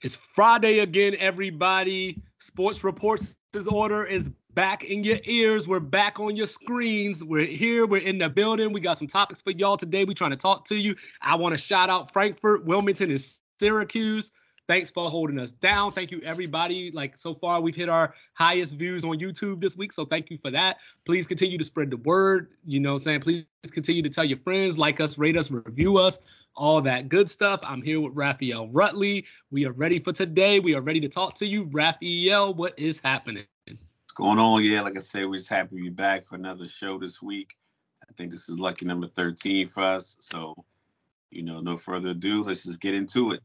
It's Friday again, everybody. Sports Reports order is back in your ears. We're back on your screens. We're here. We're in the building. We got some topics for y'all today. We're trying to talk to you. I want to shout out Frankfort, Wilmington, and Syracuse. Thanks for holding us down. Thank you, everybody. Like so far, we've hit our highest views on YouTube this week. So thank you for that. Please continue to spread the word. You know what I'm saying? Please continue to tell your friends, like us, rate us, review us, all that good stuff. I'm here with Raphael Rutley. We are ready for today. We are ready to talk to you. Raphael, what is happening? What's going on? Yeah, like I said, we're just happy to be back for another show this week. I think this is lucky number 13 for us. So, you know, no further ado, let's just get into it.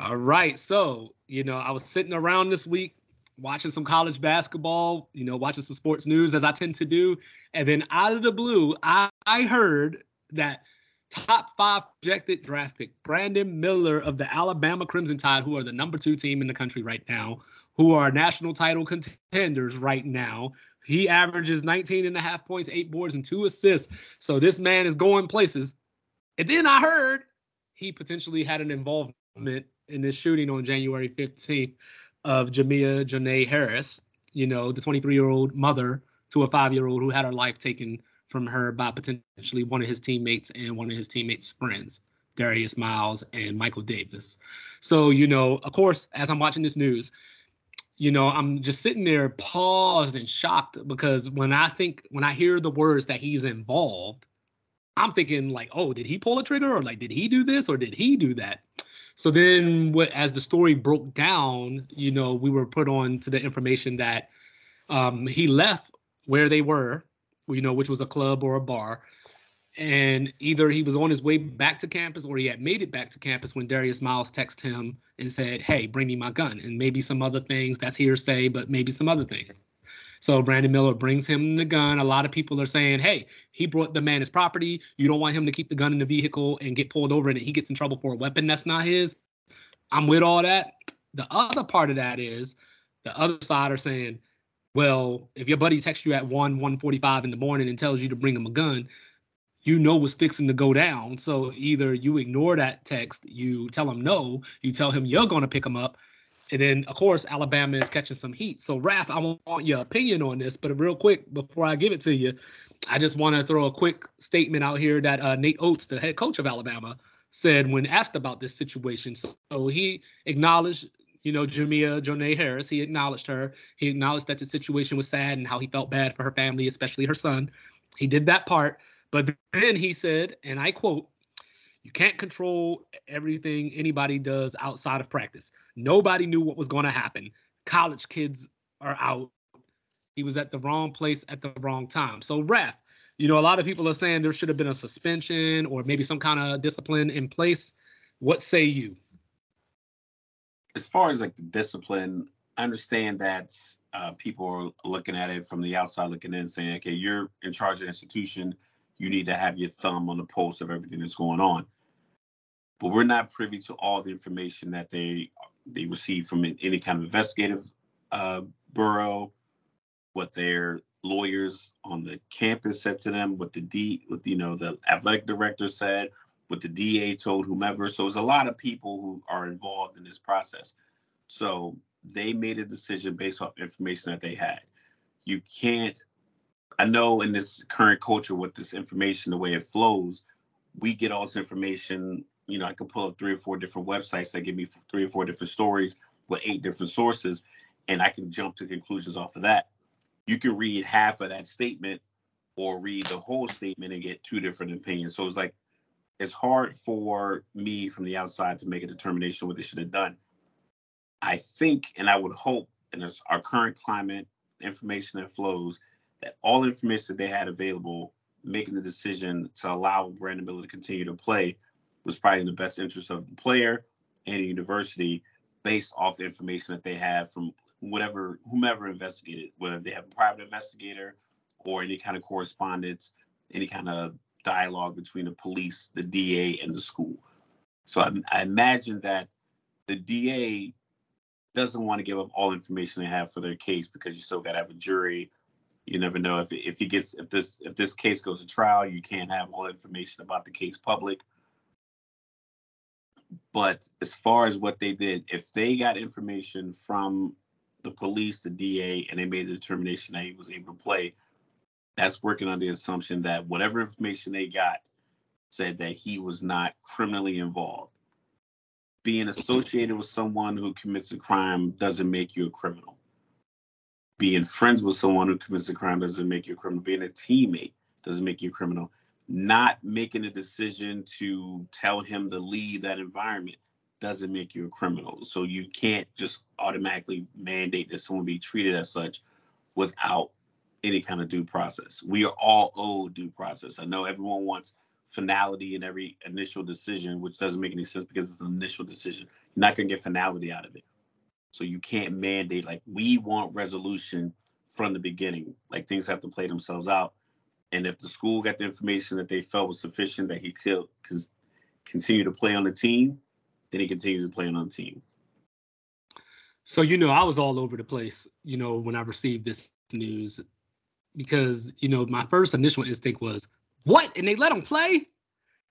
All right. So, you know, I was sitting around this week watching some college basketball, you know, watching some sports news as I tend to do. And then out of the blue, I, I heard that top five projected draft pick, Brandon Miller of the Alabama Crimson Tide, who are the number two team in the country right now, who are national title contenders right now. He averages 19 and a half points, eight boards, and two assists. So this man is going places. And then I heard he potentially had an involvement in this shooting on January 15th of Jamea Jonae Harris, you know, the 23 year old mother to a five year old who had her life taken from her by potentially one of his teammates and one of his teammates' friends, Darius Miles and Michael Davis. So, you know, of course, as I'm watching this news, you know, I'm just sitting there paused and shocked because when I think, when I hear the words that he's involved, I'm thinking like, oh, did he pull a trigger or like, did he do this or did he do that? So then, as the story broke down, you know, we were put on to the information that um, he left where they were, you know, which was a club or a bar, and either he was on his way back to campus or he had made it back to campus when Darius Miles texted him and said, "Hey, bring me my gun," and maybe some other things. That's hearsay, but maybe some other things. So Brandon Miller brings him the gun. A lot of people are saying, hey, he brought the man his property. You don't want him to keep the gun in the vehicle and get pulled over and he gets in trouble for a weapon that's not his. I'm with all that. The other part of that is the other side are saying, well, if your buddy texts you at 1, 145 in the morning and tells you to bring him a gun, you know what's fixing to go down. So either you ignore that text, you tell him no, you tell him you're going to pick him up, and then, of course, Alabama is catching some heat. So, Raf, I want your opinion on this, but real quick before I give it to you, I just want to throw a quick statement out here that uh, Nate Oats, the head coach of Alabama, said when asked about this situation. So, he acknowledged, you know, Jamea Jonae Harris. He acknowledged her. He acknowledged that the situation was sad and how he felt bad for her family, especially her son. He did that part. But then he said, and I quote, you can't control everything anybody does outside of practice. Nobody knew what was going to happen. College kids are out. He was at the wrong place at the wrong time. So, Raf, you know, a lot of people are saying there should have been a suspension or maybe some kind of discipline in place. What say you? As far as like the discipline, I understand that uh, people are looking at it from the outside, looking in, saying, okay, you're in charge of the institution. You need to have your thumb on the pulse of everything that's going on but we're not privy to all the information that they they receive from any kind of investigative uh, bureau, what their lawyers on the campus said to them, what the D, what you know the athletic director said, what the DA told whomever. So there's a lot of people who are involved in this process. So they made a decision based off information that they had. You can't. I know in this current culture with this information, the way it flows, we get all this information you know, I could pull up three or four different websites that give me three or four different stories with eight different sources, and I can jump to conclusions off of that. You can read half of that statement or read the whole statement and get two different opinions. So it's like it's hard for me from the outside to make a determination what they should have done. I think and I would hope in our current climate, information that flows, all information they had available, making the decision to allow Brandon Miller to continue to play was probably in the best interest of the player and the university based off the information that they have from whatever whomever investigated, whether they have a private investigator or any kind of correspondence, any kind of dialogue between the police, the DA, and the school. So I, I imagine that the DA doesn't want to give up all information they have for their case because you still got to have a jury. You never know if if he gets if this if this case goes to trial, you can't have all information about the case public But as far as what they did, if they got information from the police, the DA, and they made the determination that he was able to play, that's working on the assumption that whatever information they got said that he was not criminally involved. Being associated with someone who commits a crime doesn't make you a criminal. Being friends with someone who commits a crime doesn't make you a criminal. Being a teammate doesn't make you a criminal. Not making a decision to tell him to leave that environment doesn't make you a criminal. So you can't just automatically mandate that someone be treated as such without any kind of due process. We are all owed due process. I know everyone wants finality in every initial decision, which doesn't make any sense because it's an initial decision. You're not going to get finality out of it. So you can't mandate like we want resolution from the beginning. Like things have to play themselves out. And if the school got the information that they felt was sufficient that he could continue to play on the team, then he continues to play on the team. So you know, I was all over the place, you know, when I received this news because you know my first initial instinct was what and they let him play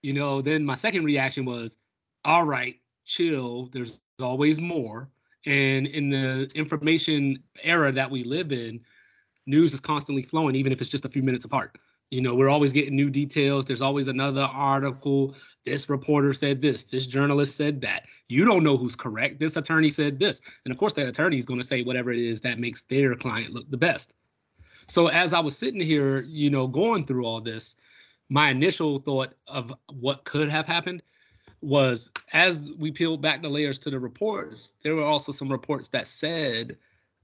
you know then my second reaction was all right chill there's always more and in the information era that we live in news is constantly flowing even if it's just a few minutes apart. You know we're always getting new details. There's always another article. This reporter said this. This journalist said that. You don't know who's correct. This attorney said this. And of course the attorney is going to say whatever it is that makes their client look the best. So as I was sitting here, you know, going through all this, my initial thought of what could have happened was as we peeled back the layers to the reports, there were also some reports that said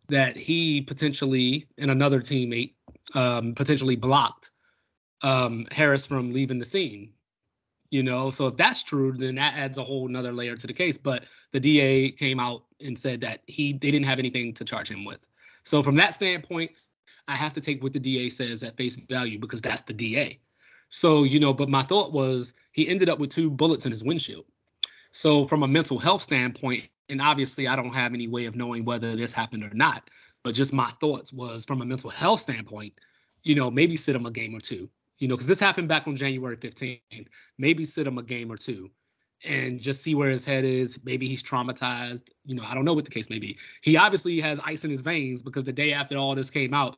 that he potentially and another teammate um, potentially blocked um, Harris from leaving the scene. You know, so if that's true, then that adds a whole another layer to the case. But the DA came out and said that he they didn't have anything to charge him with. So from that standpoint, I have to take what the DA says at face value because that's the DA. So, you know, but my thought was he ended up with two bullets in his windshield. So, from a mental health standpoint, and obviously I don't have any way of knowing whether this happened or not, but just my thoughts was from a mental health standpoint, you know, maybe sit him a game or two, you know, because this happened back on January 15th. Maybe sit him a game or two and just see where his head is. Maybe he's traumatized. You know, I don't know what the case may be. He obviously has ice in his veins because the day after all this came out,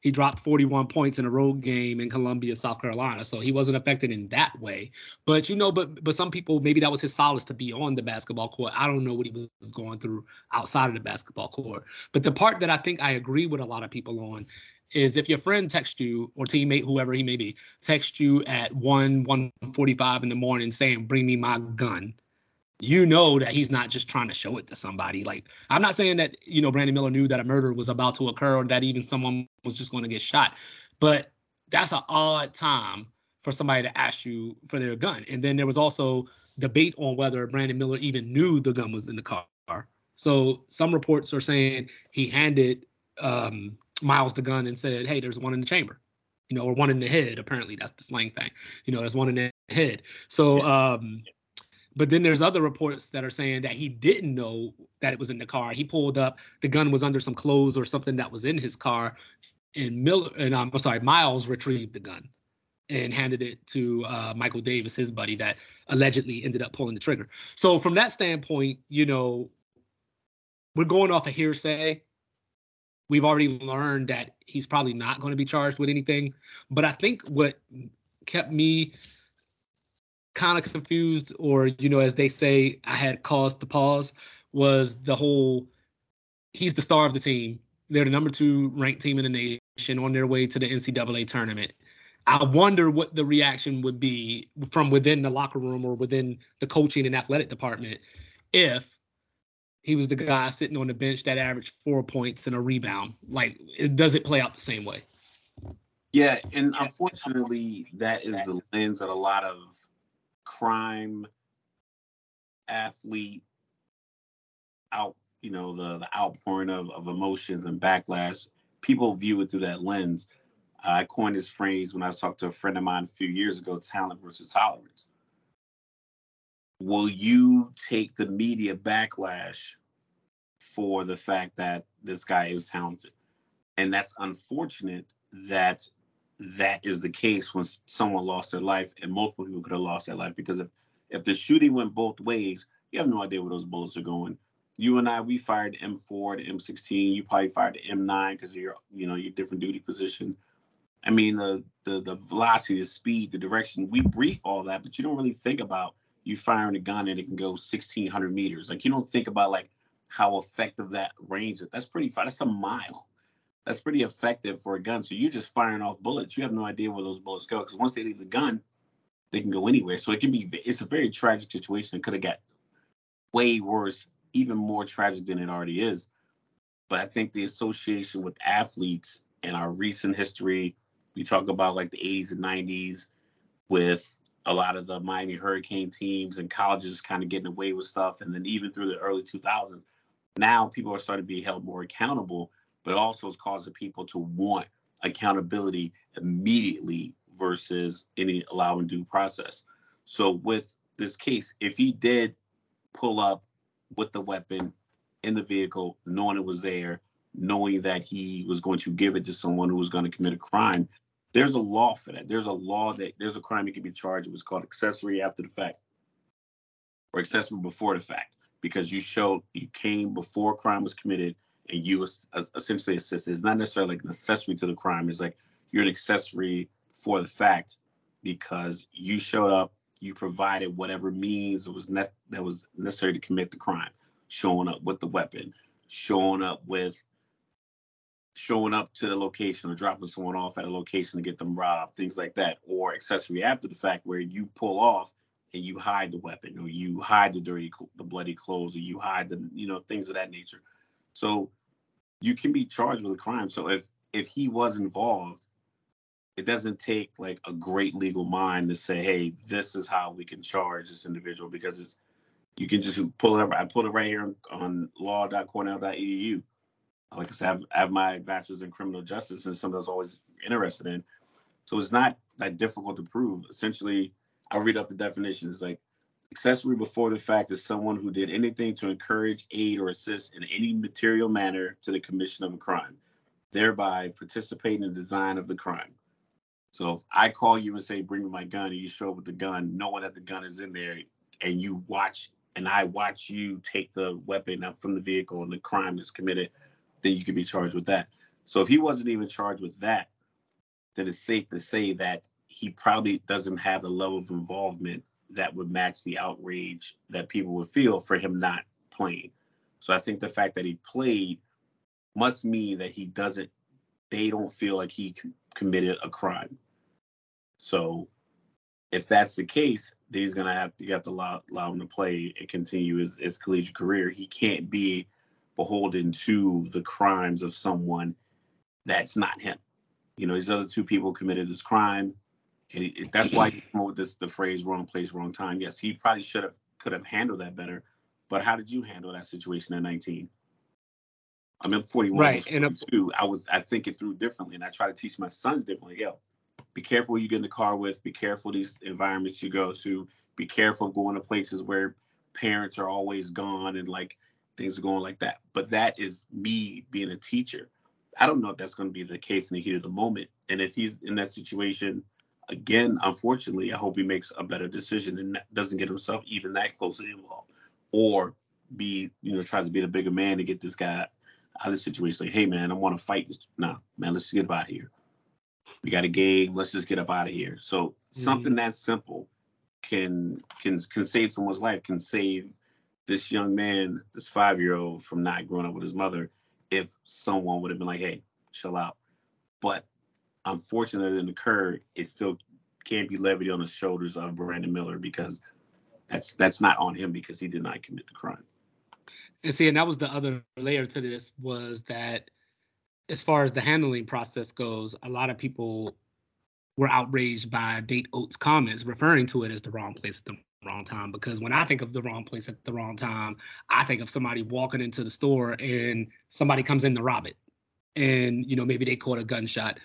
he dropped 41 points in a road game in Columbia, South Carolina. So he wasn't affected in that way. But you know, but but some people maybe that was his solace to be on the basketball court. I don't know what he was going through outside of the basketball court. But the part that I think I agree with a lot of people on is if your friend texts you or teammate, whoever he may be, texts you at 1, 145 in the morning saying, bring me my gun, you know that he's not just trying to show it to somebody. Like, I'm not saying that, you know, Brandon Miller knew that a murder was about to occur or that even someone was just going to get shot. But that's an odd time for somebody to ask you for their gun. And then there was also debate on whether Brandon Miller even knew the gun was in the car. So some reports are saying he handed um, Miles the gun and said, "Hey, there's one in the chamber." You know, or one in the head. Apparently, that's the slang thing. You know, there's one in the head. So, um, but then there's other reports that are saying that he didn't know that it was in the car. He pulled up, the gun was under some clothes or something that was in his car, and Miller and um, I'm sorry, Miles retrieved the gun and handed it to uh, Michael Davis, his buddy, that allegedly ended up pulling the trigger. So from that standpoint, you know, we're going off a of hearsay we've already learned that he's probably not going to be charged with anything. But I think what kept me kind of confused, or you know, as they say, I had cause to pause, was the whole he's the star of the team. They're the number two ranked team in the nation on their way to the NCAA tournament. I wonder what the reaction would be from within the locker room or within the coaching and athletic department if he was the guy sitting on the bench that averaged four points and a rebound. Like, it, does it play out the same way? Yeah, and unfortunately, that is the lens that a lot of crime athlete out, you know, the the outpouring of, of emotions and backlash. People view it through that lens. I coined this phrase when I talked to a friend of mine a few years ago: talent versus tolerance will you take the media backlash for the fact that this guy is talented? And that's unfortunate that that is the case when someone lost their life and multiple people could have lost their life because if if the shooting went both ways, you have no idea where those bullets are going. You and I, we fired M4 to M16. You probably fired the M9 because you're, you know, your different duty positions. I mean, the, the the velocity, the speed, the direction. We brief all that, but you don't really think about you firing a gun and it can go 1,600 meters. Like you don't think about like how effective that range is. That's pretty far. That's a mile. That's pretty effective for a gun. So you're just firing off bullets. You have no idea where those bullets go because once they leave the gun, they can go anywhere. So it can be. It's a very tragic situation. It could have got way worse, even more tragic than it already is. But I think the association with athletes and our recent history, we talk about like the 80s and 90s with a lot of the Miami Hurricane teams and colleges kind of getting away with stuff. And then even through the early 2000s, now people are starting to be held more accountable, but also it's causing people to want accountability immediately versus any allowing due process. So with this case, if he did pull up with the weapon in the vehicle, knowing it was there, knowing that he was going to give it to someone who was going to commit a crime, there's a law for that. There's a law that there's a crime he can be charged. It was called accessory after the fact or accessory before the fact because you showed you came before crime was committed and you essentially assist. It's not necessarily like an accessory to the crime. It's like you're an accessory for the fact because you showed up, you provided whatever means that was ne- that was necessary to commit the crime, showing up with the weapon, showing up with showing up to the location or dropping someone off at a location to get them robbed, things like that, or accessory after the fact where you pull off and you hide the weapon or you hide the dirty, the bloody clothes or you hide the, you know, things of that nature. So you can be charged with a crime. So if if he was involved, it doesn't take like a great legal mind to say, hey, this is how we can charge this individual because it's you can just pull it up. I pulled it right here on, law.cornell.edu like I said, I have, I have my bachelor's in criminal justice and something I was always interested in. So it's not that difficult to prove. Essentially, I'll read off the definition. It's like accessory before the fact is someone who did anything to encourage, aid, or assist in any material manner to the commission of a crime, thereby participating in the design of the crime. So if I call you and say, bring me my gun, and you show up with the gun, knowing that the gun is in there, and you watch, and I watch you take the weapon out from the vehicle and the crime is committed, then you could be charged with that. So if he wasn't even charged with that, then it's safe to say that he probably doesn't have the level of involvement that would match the outrage that people would feel for him not playing. So I think the fact that he played must mean that he doesn't they don't feel like he committed a crime. So if that's the case, then he's gonna have you have to allow, allow him to play and continue his, his collegiate career. He can't be beholden to the crimes of someone that's not him. You know, these other two people committed this crime, and it, that's why he come up with this the phrase "wrong place, wrong time." Yes, he probably should have could have handled that better. But how did you handle that situation at 19? I'm in 41. Right, and uh, I was I think it through differently, and I try to teach my sons differently. Yo, be careful who you get in the car with. Be careful these environments you go to. Be careful going to places where parents are always gone and like things are going like that. But that is me being a teacher. I don't know if that's going to be the case in the heat of the moment. And if he's in that situation again, unfortunately, I hope he makes a better decision and doesn't get himself even that closely involved, or be you know try to be the bigger man to get this guy out of the situation. Like, hey man, I want to fight this. Nah, man, let's get out of here. We got a game. Let's just get up out of here. So mm-hmm. something that simple can can can save someone's life. Can save this young man, this five year old, from not growing up with his mother if someone would have been like, hey, chill out. But unfortunately, it occurred, it still can't be levied on the shoulders of Brandon Miller because that's that's not on him because he did not commit the crime. And see, and that was the other layer to this was that as far as the handling process goes, a lot of people were outraged by Nate Oats' comments referring to it as the wrong place at the wrong time because when I think of the wrong place at the wrong time, I think of somebody walking into the store and somebody comes in to rob it. And, you know, maybe they caught a gunshot.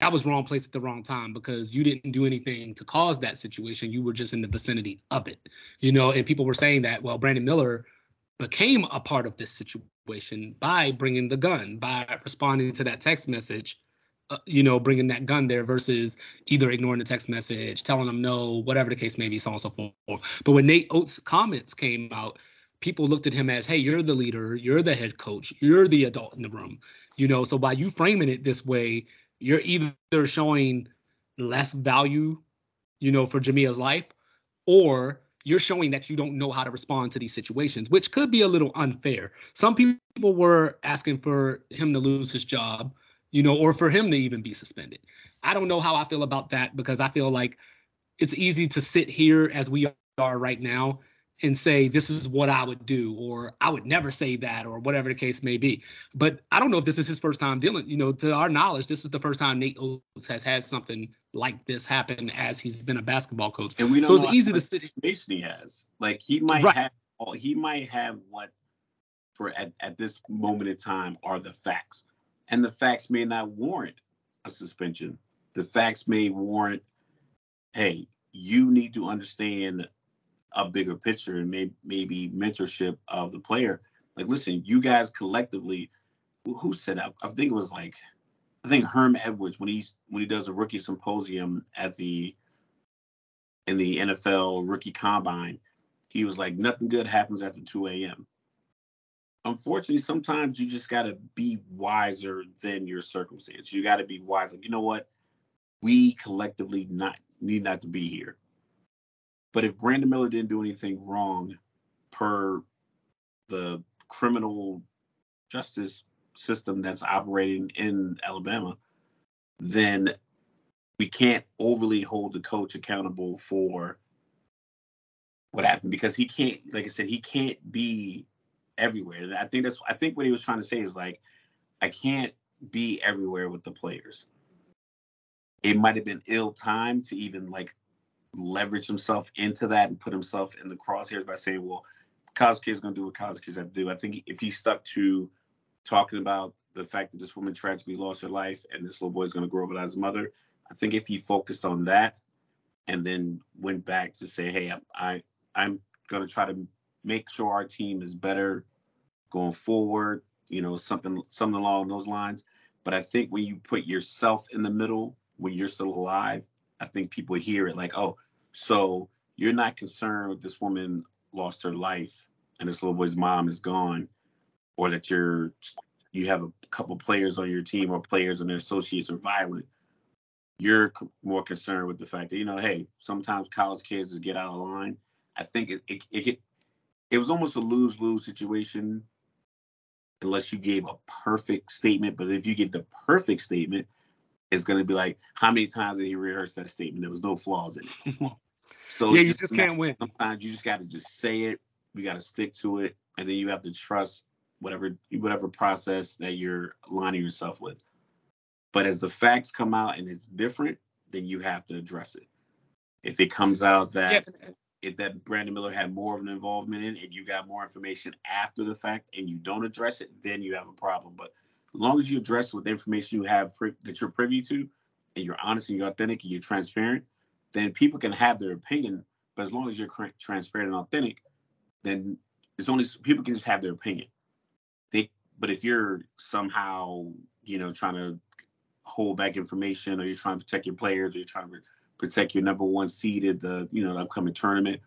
That was wrong place at the wrong time because you didn't do anything to cause that situation. You were just in the vicinity of it. You know, and people were saying that, well, Brandon Miller became a part of this situation by bringing the gun, by responding to that text message uh, you know, bringing that gun there versus either ignoring the text message, telling them no, whatever the case may be, so on and so forth. But when Nate Oats' comments came out, people looked at him as, hey, you're the leader, you're the head coach, you're the adult in the room. You know, so by you framing it this way, you're either showing less value, you know, for Jamea's life, or you're showing that you don't know how to respond to these situations, which could be a little unfair. Some people were asking for him to lose his job you know, or for him to even be suspended. I don't know how I feel about that because I feel like it's easy to sit here as we are right now and say this is what I would do or I would never say that or whatever the case may be. But I don't know if this is his first time dealing, you know, to our knowledge, this is the first time Nate Oats has had something like this happen as he's been a basketball coach. And we don't so it's know easy what to sit information he has. Like he might Right. have he might have what for at, at this moment in time are the facts. And the facts may not warrant a suspension. The facts may warrant, hey, you need to understand a bigger picture and may, maybe mentorship of the player. Like, listen, you guys collectively, who- said that? I think it was like, I think Herm Edwards when he's when he does a rookie symposium at the in the NFL rookie combine, he was like, nothing good happens after 2 a.m. Unfortunately, sometimes you just got to be wiser than your circumstance. You got to be wise. Like, you know what? We collectively not need not to be here. But if Brandon Miller didn't do anything wrong per the criminal justice system that's operating in Alabama, then we can't overly hold the coach accountable for what happened because he can't, like I said, he can't be everywhere. And I think that's, I think what he was trying to say is like, I can't be everywhere with the players. It might have been ill time to even like leverage himself into that and put himself in the crosshairs by saying, well, college kids gonna do what kids have to do. I think if he stuck to talking about the fact that this woman tragically lost her life and this little boy is gonna grow up without his mother, I think if he focused on that and then went back to say, hey, I, I I'm gonna try to make sure our team is better going forward, you know, something something along those lines. But I think when you put yourself in the middle when you're still alive, I think people hear it like, oh, so you're not concerned with this woman lost her life and this little boy's mom is gone, or that you're you have a couple players on your team or players and their associates are violent. You're more concerned with the fact that you know, hey, sometimes college kids just get out of line. I think it it, it, it was almost a lose lose situation unless you gave a perfect statement. But if you give the perfect statement, it's going to be like, how many times did he rehearse that statement? There was no flaws in it. So yeah, you just not- can't win. Sometimes you just got to just say it. You got to stick to it, and then you have to trust whatever whatever process that you're aligning yourself with. But as the facts come out and it's different, then you have to address it. If it comes out that Yeah, if that Brandon Miller had more of an involvement in, and you got more information after the fact, and you don't address it, then you have a problem. But as long as you address with the information you have that you're privy to, and you're honest and you're authentic and you're transparent, then people can have their opinion. But as long as you're transparent and authentic, then it's only people can just have their opinion. They, but if you're somehow, you know, trying to hold back information, or you're trying to protect your players, or you're trying to protect your number one seed at the, you know, the upcoming tournament,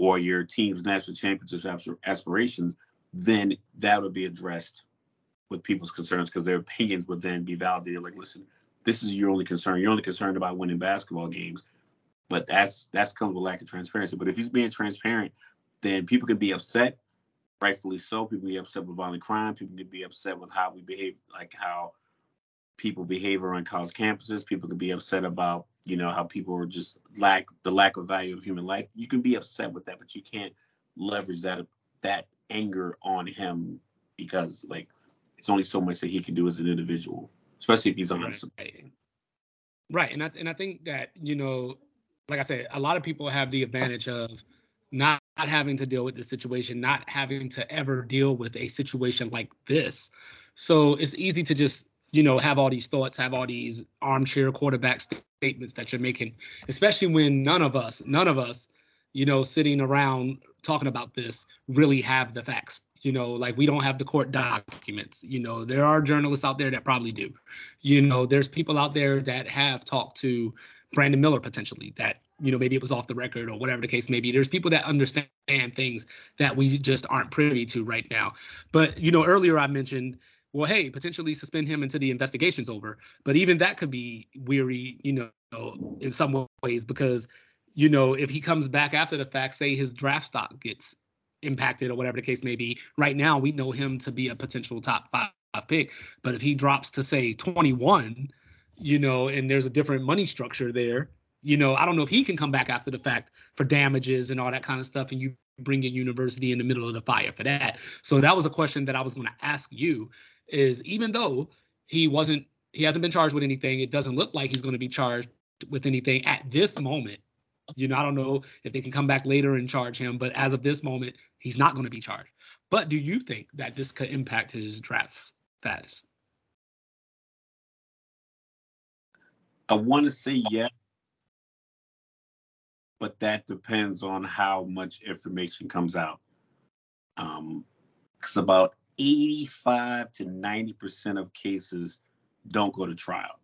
or your team's national championship aspirations, then that would be addressed with people's concerns because their opinions would then be validated. Like, listen, this is your only concern. You're only concerned about winning basketball games, but that's that's comes with lack of transparency. But if he's being transparent, then people can be upset, rightfully so. People be upset with violent crime. People can be upset with how we behave, like how people behave around college campuses. People can be upset about, you know, how people are just lack the lack of value of human life. You can be upset with that, but you can't leverage that that anger on him because like it's only so much that he can do as an individual, especially if he's. Right. Right. And I and I think that, you know, like I said, a lot of people have the advantage of not having to deal with this situation, not having to ever deal with a situation like this. So it's easy to just, you know, have all these thoughts, have all these armchair quarterback statements that you're making, especially when none of us, none of us, you know, sitting around talking about this really have the facts. You know, like we don't have the court documents. You know, there are journalists out there that probably do. You know, there's people out there that have talked to Brandon Miller potentially that you know maybe it was off the record or whatever the case may be there's people that understand things that we just aren't privy to right now but you know earlier i mentioned well hey potentially suspend him until the investigation's over but even that could be weary you know in some ways because you know if he comes back after the fact say his draft stock gets impacted or whatever the case may be right now we know him to be a potential top five pick but if he drops to say 21 you know and there's a different money structure there you know, I don't know if he can come back after the fact for damages and all that kind of stuff, and you bring a university in the middle of the fire for that. So that was a question that I was going to ask you: is even though he wasn't, he hasn't been charged with anything, it doesn't look like he's going to be charged with anything at this moment. You know, I don't know if they can come back later and charge him, but as of this moment, he's not going to be charged. But do you think that this could impact his draft status? I want to say yes, but that depends on how much information comes out. Um, because about 85 to 90 percent of cases don't go to trial.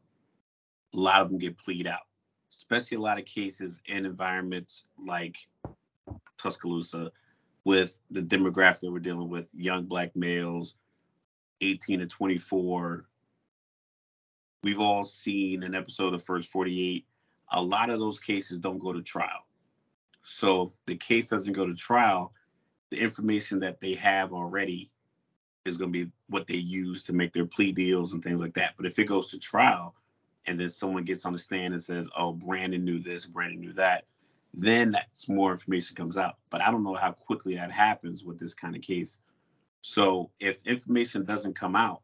A lot of them get plead out, especially a lot of cases in environments like Tuscaloosa, with the demographic that we're dealing with, young black males, 18 to 24. We've all seen an episode of First 48. A lot of those cases don't go to trial. So if the case doesn't go to trial, the information that they have already is going to be what they use to make their plea deals and things like that. But if it goes to trial and then someone gets on the stand and says, "Oh, Brandon knew this, Brandon knew that," then that's more information comes out. But I don't know how quickly that happens with this kind of case. So if information doesn't come out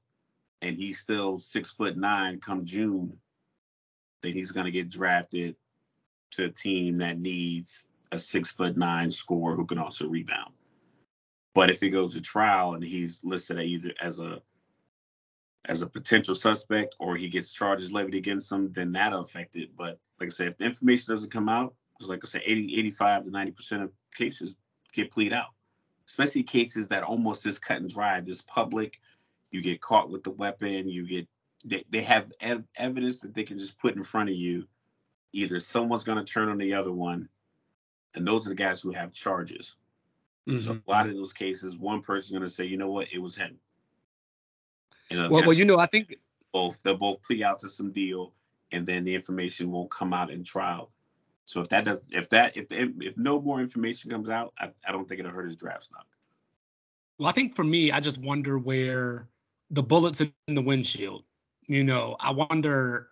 and he's still six foot nine come June, then he's going to get drafted to a team that needs a six foot nine scorer who can also rebound. But if he goes to trial and he's listed either as a as a potential suspect or he gets charges levied against him, then that'll affect it. But like I said, if the information doesn't come out, because like I said, 80, 85 to 90 percent of cases get plead out, especially cases that almost is cut and dry, this public. You get caught with the weapon. You get they, they have ev- evidence that they can just put in front of you. Either someone's going to turn on the other one, and those are the guys who have charges. Mm-hmm. So a lot of those cases, one person's going to say, you know what, it was him. Well, well, you know, I think both they'll both plea out to some deal, and then the information won't come out in trial. So if that does, if that, if if no more information comes out, I, I don't think it'll hurt his draft stock. Well, I think for me, I just wonder where the bullets in the windshield. You know, I wonder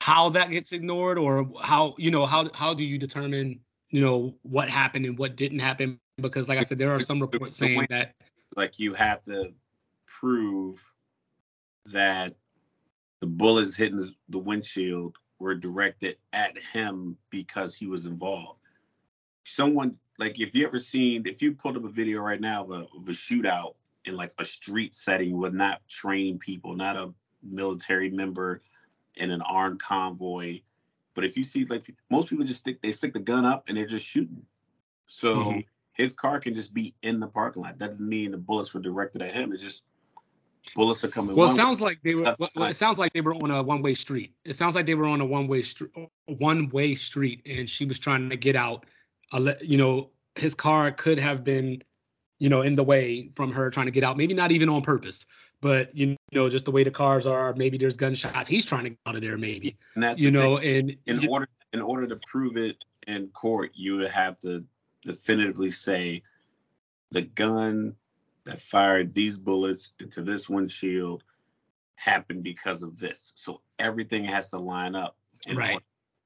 how that gets ignored, or how you know how how do you determine you know what happened and what didn't happen because like I said, there are some reports saying that like you have to prove that the bullets hitting the windshield were directed at him because he was involved. Someone like if you ever seen if you pulled up a video right now of a, of a shootout in like a street setting with not trained people, not a military member in an armed convoy, but if you see like most people just stick they stick the gun up and they're just shooting. So mm-hmm. his car can just be in the parking lot. That doesn't mean the bullets were directed at him. It's just bullets are coming. Well, it sounds way. like they were. Well, it sounds like they were on a one-way street. It sounds like they were on a one-way street, one-way street, and she was trying to get out. You know, his car could have been, you know, in the way from her trying to get out. Maybe not even on purpose, but you know, just the way the cars are, maybe there's gunshots. He's trying to get out of there, maybe. And that's you know, thing. and in order in order to prove it in court, you would have to definitively say the gun that fired these bullets into this windshield happened because of this. So everything has to line up right.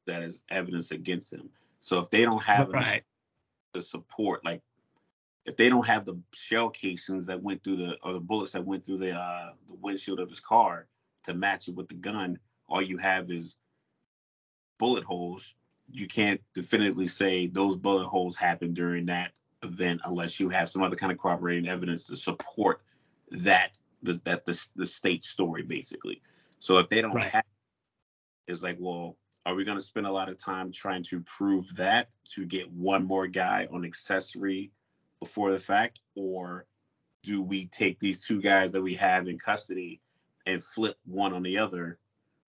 that is evidence against him. So if they don't have right. the support, like if they don't have the shell casings that went through the or the bullets that went through the uh, the windshield of his car to match it with the gun, all you have is bullet holes. You can't definitively say those bullet holes happened during that event unless you have some other kind of corroborating evidence to support that the, that the, the state story basically. So if they don't right. have, it's like, well, are we going to spend a lot of time trying to prove that to get one more guy on accessory before the fact, or do we take these two guys that we have in custody and flip one on the other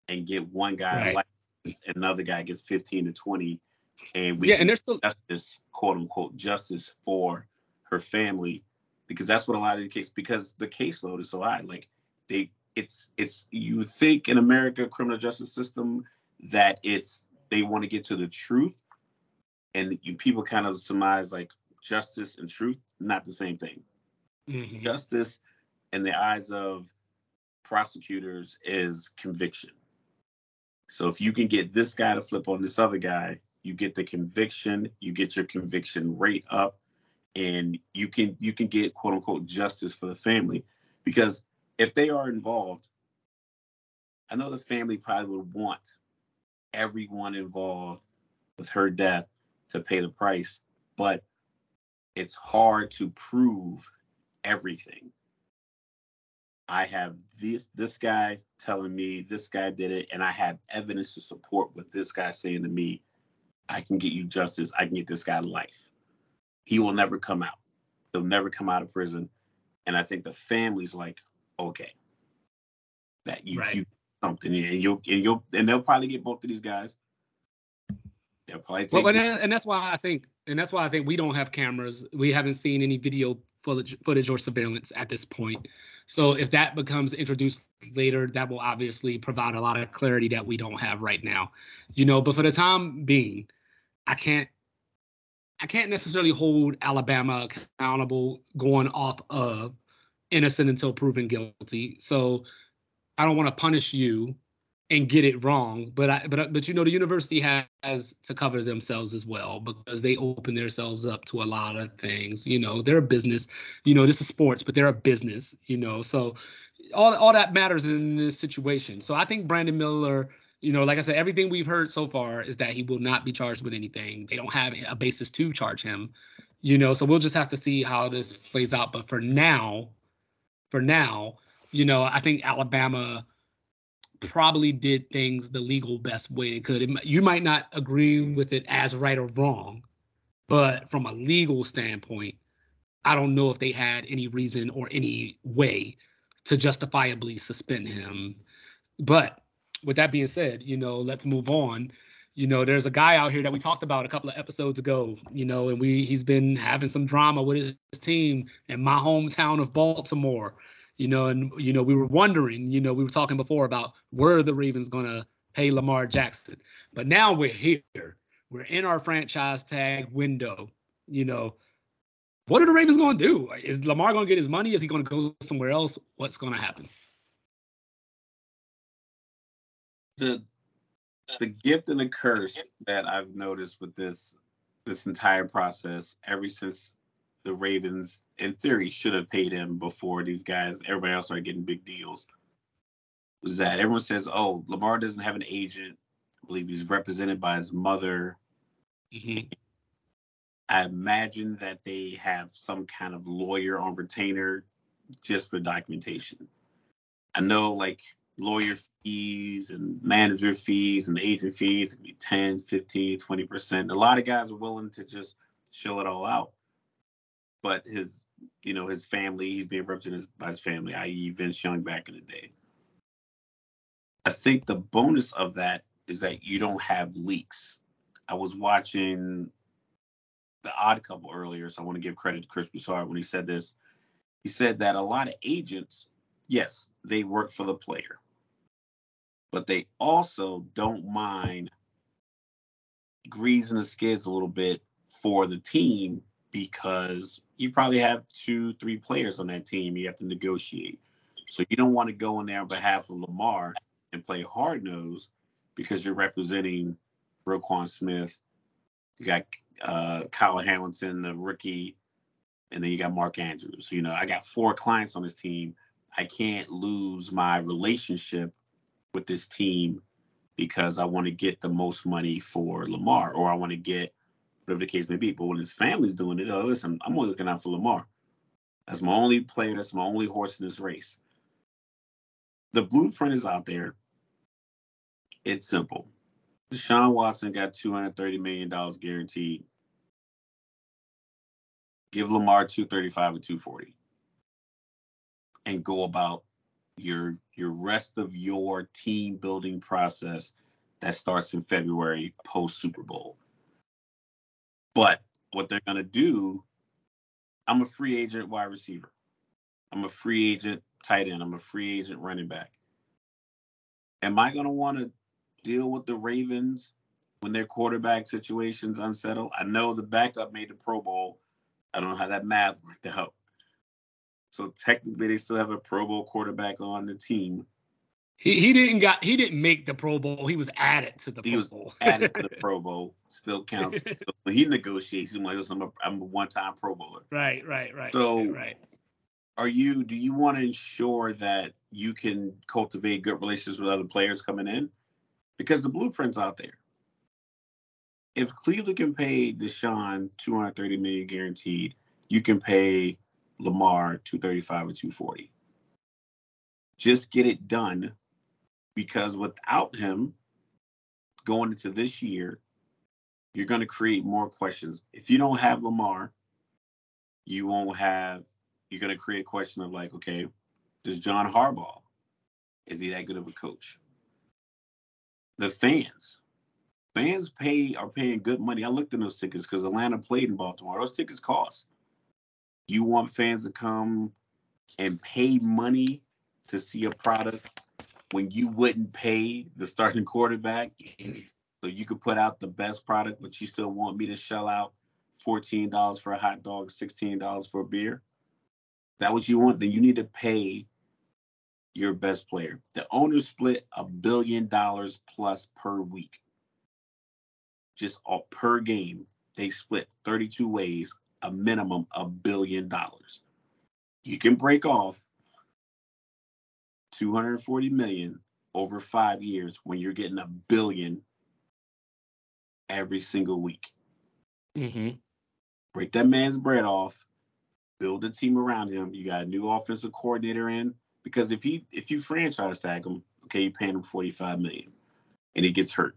and get one guy right. license and another guy gets 15 to 20 and we yeah and there's still justice quote unquote justice for her family because that's what a lot of the case because the caseload is so high like they it's it's you think in america criminal justice system that it's they want to get to the truth and you, people kind of surmise like justice and truth not the same thing mm-hmm. justice in the eyes of prosecutors is conviction so if you can get this guy to flip on this other guy you get the conviction you get your conviction rate up and you can you can get quote unquote justice for the family because if they are involved i know the family probably would want everyone involved with her death to pay the price, but it's hard to prove everything. I have this this guy telling me this guy did it, and I have evidence to support what this guy saying to me. I can get you justice. I can get this guy life. He will never come out. He'll never come out of prison. And I think the family's like, okay, that you right. you something, and you'll and you'll and they'll probably get both of these guys. They'll probably take. Well, and, and that's why I think, and that's why I think we don't have cameras. We haven't seen any video footage, footage or surveillance at this point. So if that becomes introduced later, that will obviously provide a lot of clarity that we don't have right now. You know, but for the time being, I can't I can't necessarily hold Alabama accountable going off of innocent until proven guilty. So I don't want to punish you and get it wrong, but I but but you know the university has to cover themselves as well because they open themselves up to a lot of things. You know, they're a business. You know, this is sports, but they're a business. You know, so all all that matters in this situation. So I think Brandon Miller. You know, like I said, everything we've heard so far is that he will not be charged with anything. They don't have a basis to charge him. You know, so we'll just have to see how this plays out. But for now, for now, you know, I think Alabama probably did things the legal best way it could. It, you might not agree with it as right or wrong, but from a legal standpoint, I don't know if they had any reason or any way to justifiably suspend him. But with that being said, you know, let's move on. You know, there's a guy out here that we talked about a couple of episodes ago, you know, and we he's been having some drama with his team in my hometown of Baltimore you know, and you know, we were wondering, you know, we were talking before about were the Ravens gonna pay Lamar Jackson, but now we're here. We're in our franchise tag window. You know, what are the Ravens gonna do? Is Lamar gonna get his money? Is he gonna go somewhere else? What's gonna happen? The the gift and the curse that I've noticed with this this entire process ever since the Ravens, in theory, should have paid him before these guys, everybody else started getting big deals. Was that everyone says, oh, Lamar doesn't have an agent. I believe he's represented by his mother. Mm-hmm. I imagine that they have some kind of lawyer on retainer just for documentation. I know like lawyer fees and manager fees and agent fees can be 10, 15, 20%. A lot of guys are willing to just show it all out but his you know his family he's being represented by his family i.e vince young back in the day. I think the bonus of that is that you don't have leaks. I was watching the odd couple earlier so i want to give credit to chris broussard when he said this. He said that a lot of agents yes they work for the player but they also don't mind greasing the skids a little bit for the team because you probably have two, three players on that team you have to negotiate. So you don't want to go in there on behalf of Lamar and play hard nose because you're representing Roquan Smith. You got uh, Kyle Hamilton, the rookie, and then you got Mark Andrews. So, you know, I got four clients on this team. I can't lose my relationship with this team because I want to get the most money for Lamar or I want to get whatever the case may be. But when his family's doing it, oh, listen, I'm only looking out for Lamar. That's my only player. That's my only horse in this race. The blueprint is out there. It's simple. Deshaun Watson got $230 million guaranteed. Give Lamar 235 or 240. and go about your your rest of your team building process that starts in February post Super Bowl. But what they're gonna do, I'm a free agent wide receiver. I'm a free agent tight end. I'm a free agent running back. Am I gonna want to deal with the Ravens when their quarterback situation's unsettled? I know the backup made the Pro Bowl. I don't know how that math worked out. So technically, they still have a Pro Bowl quarterback on the team. He, he didn't got he didn't make the Pro Bowl. He was added to the Pro Bowl. he Pro was Bowl. added to the Pro Bowl. Still counts. Still, he negotiates, he's like, I'm a, I'm a one-time Pro Bowler." right, right, right. So- right. Are you? Do you want to ensure that you can cultivate good relations with other players coming in? Because the blueprint's out there. If Cleveland can pay Deshaun 230 million guaranteed, you can pay Lamar 235 or 240. Just get it done because without him going into this year, you're going to create more questions. If you don't have Lamar, you won't have, you're going to create a question of like, okay, does John Harbaugh, is he that good of a coach? The fans, fans pay are paying good money. I looked in those tickets because Atlanta played in Baltimore. Those tickets cost. You want fans to come and pay money to see a product when you wouldn't pay the starting quarterback, so you could put out the best product, but you still want me to shell out fourteen dollars for a hot dog, sixteen dollars for a beer. That what you want? Then you need to pay your best player. The owners split a billion dollars plus per week. Just all, per game, they split 32 ways, a minimum a billion dollars. You can break off 240 million over five years when you're getting a billion every single week. Mm-hmm. Break that man's bread off, build a team around him. You got a new offensive coordinator in because if he if you franchise tag him, okay, you're paying him 45 million, and he gets hurt.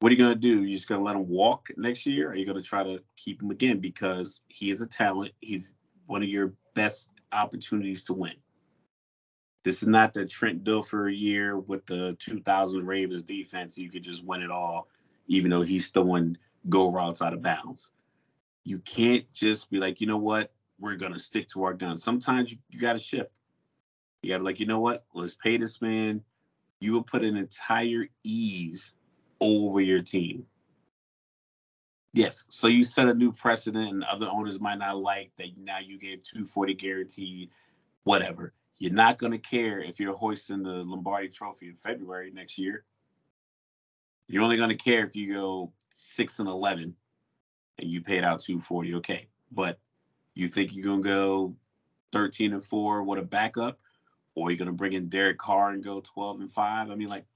What are you gonna do? You're just gonna let him walk next year? Or are you gonna try to keep him again because he is a talent? He's one of your best opportunities to win. This is not the Trent Dilfer year with the 2000 Ravens defense. You could just win it all, even though he's throwing go routes out of bounds. You can't just be like, you know what, we're gonna stick to our guns. Sometimes you, you gotta shift. You gotta like, you know what, let's pay this man. You will put an entire ease over your team. Yes, so you set a new precedent, and other owners might not like that. Now you gave 240 guaranteed, whatever. You're not gonna care if you're hoisting the Lombardi Trophy in February next year. You're only gonna care if you go six and 11 and you paid out 240. Okay, but you think you're gonna go 13 and four with a backup, or you're gonna bring in Derek Carr and go 12 and five? I mean, like,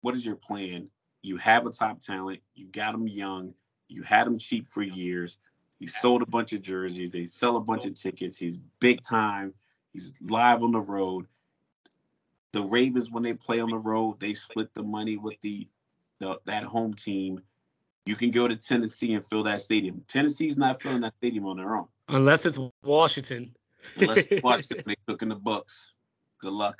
what is your plan? You have a top talent. You got him young. You had him cheap for years. He sold a bunch of jerseys. They sell a bunch of tickets. He's big time. He's live on the road. The Ravens, when they play on the road, they split the money with the, the that home team. You can go to Tennessee and fill that stadium. Tennessee's not filling that stadium on their own. Unless it's Washington. Unless Washington they cooking the books. Good luck.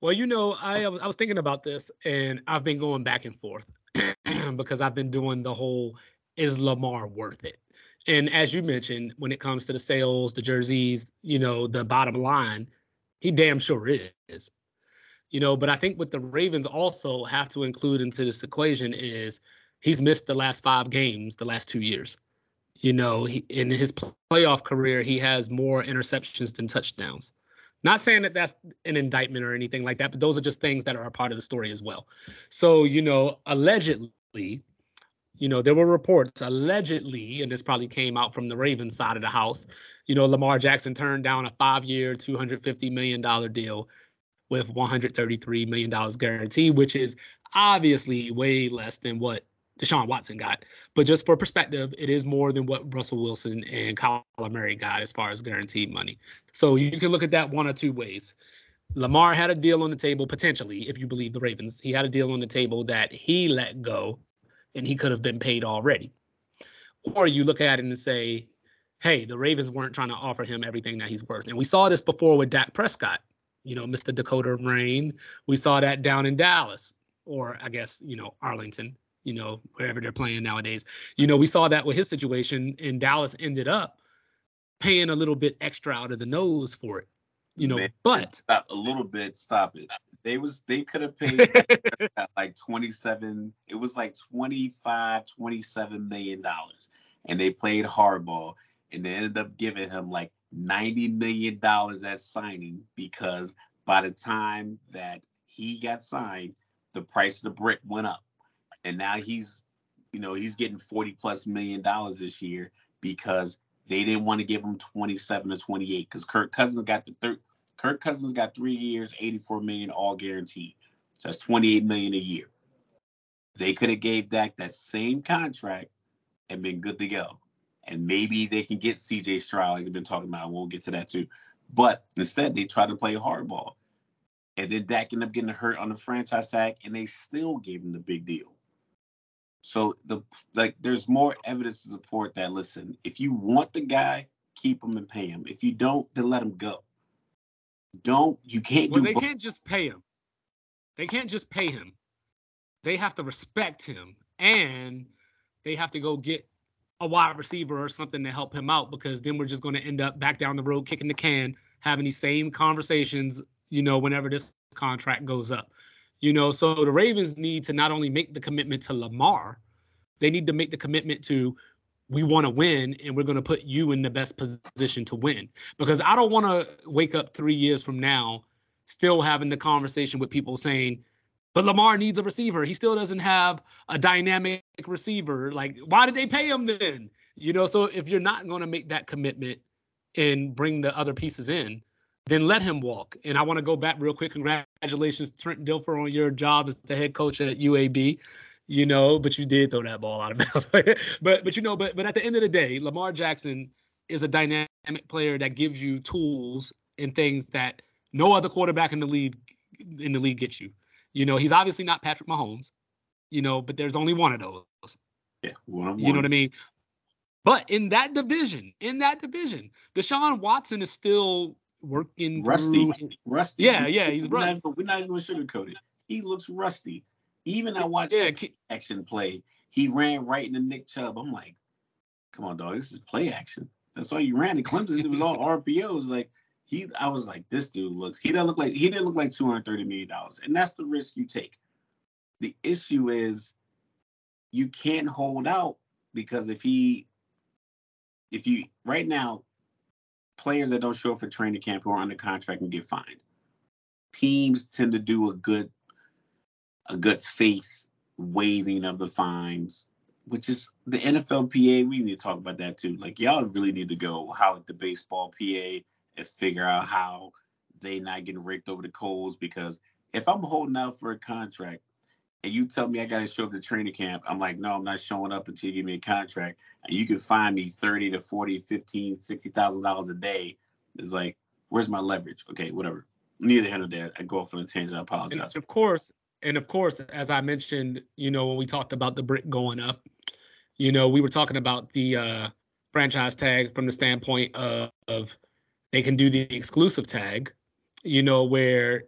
Well, you know, I I was thinking about this, and I've been going back and forth because I've been doing the whole is Lamar worth it? And as you mentioned, when it comes to the sales, the jerseys, you know, the bottom line, he damn sure is. You know, but I think what the Ravens also have to include into this equation is he's missed the last five games the last two years. You know, he, in his playoff career, he has more interceptions than touchdowns. Not saying that that's an indictment or anything like that, but those are just things that are a part of the story as well. So, you know, allegedly, you know, there were reports allegedly, and this probably came out from the Ravens side of the house. You know, Lamar Jackson turned down a five-year, $250 million deal with $133 million guarantee, which is obviously way less than what Deshaun Watson got. But just for perspective, it is more than what Russell Wilson and Kyler Murray got as far as guaranteed money. So you can look at that one or two ways. Lamar had a deal on the table, potentially, if you believe the Ravens. He had a deal on the table that he let go and he could have been paid already. Or you look at it and say, hey, the Ravens weren't trying to offer him everything that he's worth. And we saw this before with Dak Prescott, you know, Mr. Dakota Rain. We saw that down in Dallas, or I guess, you know, Arlington, you know, wherever they're playing nowadays. You know, we saw that with his situation, and Dallas ended up paying a little bit extra out of the nose for it. You know, Man, but a little bit. Stop it. They was they could have paid like 27. It was like 25, 27 million dollars, and they played hardball, and they ended up giving him like 90 million dollars at signing because by the time that he got signed, the price of the brick went up, and now he's, you know, he's getting 40 plus million dollars this year because they didn't want to give him 27 to 28 because Kirk Cousins got the third. Kirk Cousins got three years, 84 million, all guaranteed. So that's 28 million a year. They could have gave Dak that same contract and been good to go. And maybe they can get CJ Stroud, like they've been talking about. We'll get to that too. But instead, they tried to play hardball. And then Dak ended up getting hurt on the franchise tag, and they still gave him the big deal. So the like, there's more evidence to support that. Listen, if you want the guy, keep him and pay him. If you don't, then let him go. Don't you can't well, do they both. can't just pay him. They can't just pay him. They have to respect him, and they have to go get a wide receiver or something to help him out because then we're just going to end up back down the road kicking the can, having these same conversations, you know, whenever this contract goes up. You know, so the Ravens need to not only make the commitment to Lamar, they need to make the commitment to we want to win and we're going to put you in the best position to win. Because I don't want to wake up three years from now still having the conversation with people saying, but Lamar needs a receiver. He still doesn't have a dynamic receiver. Like, why did they pay him then? You know, so if you're not going to make that commitment and bring the other pieces in, then let him walk. And I want to go back real quick. Congratulations, Trent Dilfer, on your job as the head coach at UAB. You know, but you did throw that ball out of bounds. but but you know, but but at the end of the day, Lamar Jackson is a dynamic player that gives you tools and things that no other quarterback in the league in the league gets you. You know, he's obviously not Patrick Mahomes. You know, but there's only one of those. Yeah, one on You know what I mean? But in that division, in that division, Deshaun Watson is still working Rusty, through. rusty. Yeah, yeah, he's we're rusty. Not, we're not even gonna sugarcoat it. He looks rusty. Even I watched Yeah, action play. He ran right into Nick Chubb. I'm like, come on, dog. This is play action. That's all you ran. In Clemson, it was all RPOs. Like he, I was like, this dude looks. He doesn't look like he didn't look like 230 million dollars, and that's the risk you take. The issue is you can't hold out because if he, if you right now, players that don't show up for training camp who are under contract and get fined. Teams tend to do a good a good faith waiving of the fines, which is the NFLPA. We need to talk about that too. Like y'all really need to go how at the baseball PA and figure out how they not getting raked over the coals because if I'm holding out for a contract and you tell me I got to show up to training camp, I'm like, no, I'm not showing up until you give me a contract. And you can find me 30 to 40, 15, 60,000 dollars a day. It's like, where's my leverage? Okay, whatever. Neither nor there. I go off on a tangent. I apologize. and of course, and of course, as I mentioned, you know, when we talked about the brick going up, you know, we were talking about the uh, franchise tag from the standpoint of, of they can do the exclusive tag, you know, where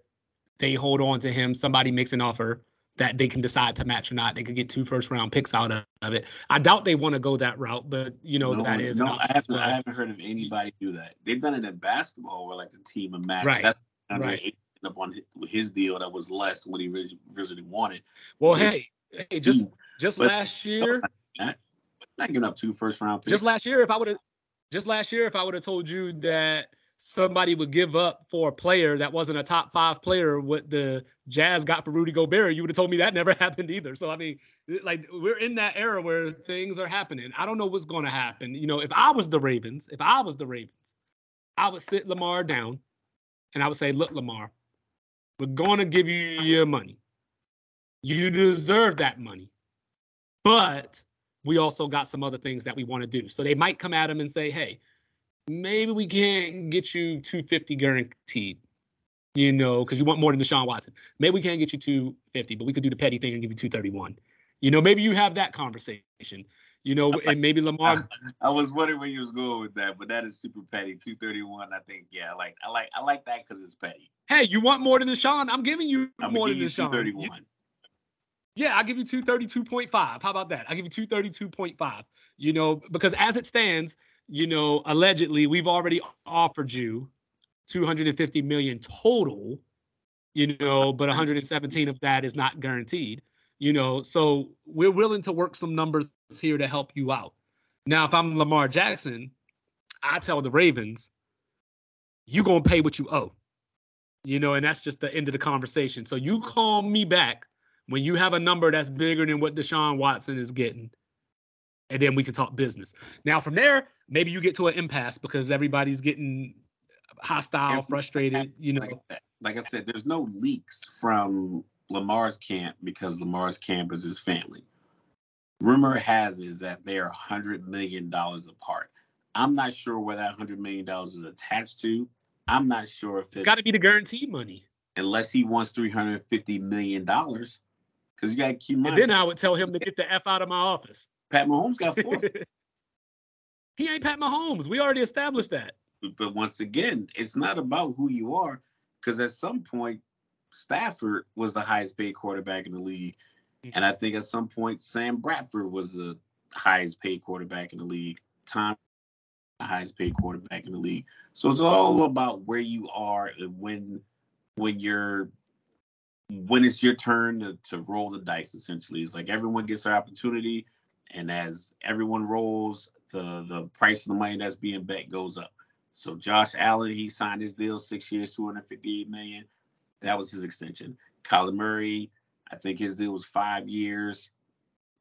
they hold on to him. Somebody makes an offer that they can decide to match or not. They could get two first round picks out of, it. I doubt they want to go that route, but you know no, that is no, I haven't, well. I haven't heard of anybody do that. They've done it in basketball where like the team and match. Right, That's right. Up on his, deal that was less than what he originally wanted. Well, Yeah. hey, hey, just just But- last year, Not giving up two first round picks. just last year, if I would have just last year, if I would have told you that somebody would give up for a player that wasn't a top five player, what the Jazz got for Rudy Gobert, you would have told me that never happened either. So I mean, like we're in that era where things are happening. I don't know what's going to happen. You know, if I was the Ravens, if I was the Ravens, I would sit Lamar down, and I would say, look, Lamar, we're going to give you your money. You deserve that money, but we also got some other things that we want to do. So they might come at him and say, hey, maybe we can't get you 250 guaranteed, you know, because you want more than Deshaun Watson. Maybe we can't get you 250, but we could do the petty thing and give you 231. You know, maybe you have that conversation. You know, and maybe Lamar. I, I was wondering where you was going with that, but that is super petty. 231. I think. Yeah, I like. I like. I like that because it's petty. Hey, you want more than Deshaun? I'm giving you I'm more than Deshaun. 231. Yeah, I'll give you 232.5. How about that? I'll give you 232.5. You know, because as it stands, you know, allegedly we've already offered you 250 million total, you know, but 117 of that is not guaranteed. You know, so we're willing to work some numbers here to help you out. Now, if I'm Lamar Jackson, I tell the Ravens, you're gonna pay what you owe. You know, and that's just the end of the conversation. So you call me back when you have a number that's bigger than what Deshaun Watson is getting, and then we can talk business. Now from there, maybe you get to an impasse because everybody's getting hostile, frustrated. You know, like, like I said, there's no leaks from Lamar's camp because Lamar's camp is his family. Rumor has is that they are hundred million dollars apart. I'm not sure where that hundred million dollars is attached to. I'm not sure if it's, it's got to be the guarantee money. Unless he wants three hundred fifty million dollars, because you got to keep in mind. And then I would tell him to get the f out of my office. Pat Mahomes got four. he ain't Pat Mahomes. We already established that. But once again, it's not about who you are, because at some point Stafford was the highest paid quarterback in the league. And I think at some point Sam Bradford was the highest paid quarterback in the league. Tom the highest paid quarterback in the league. So it's all about where you are and when when you're when it's your turn to, to roll the dice essentially. It's like everyone gets their opportunity and as everyone rolls, the the price of the money that's being bet goes up. So Josh Allen, he signed his deal six years, 258 million. That was his extension. Kyler Murray, I think his deal was five years.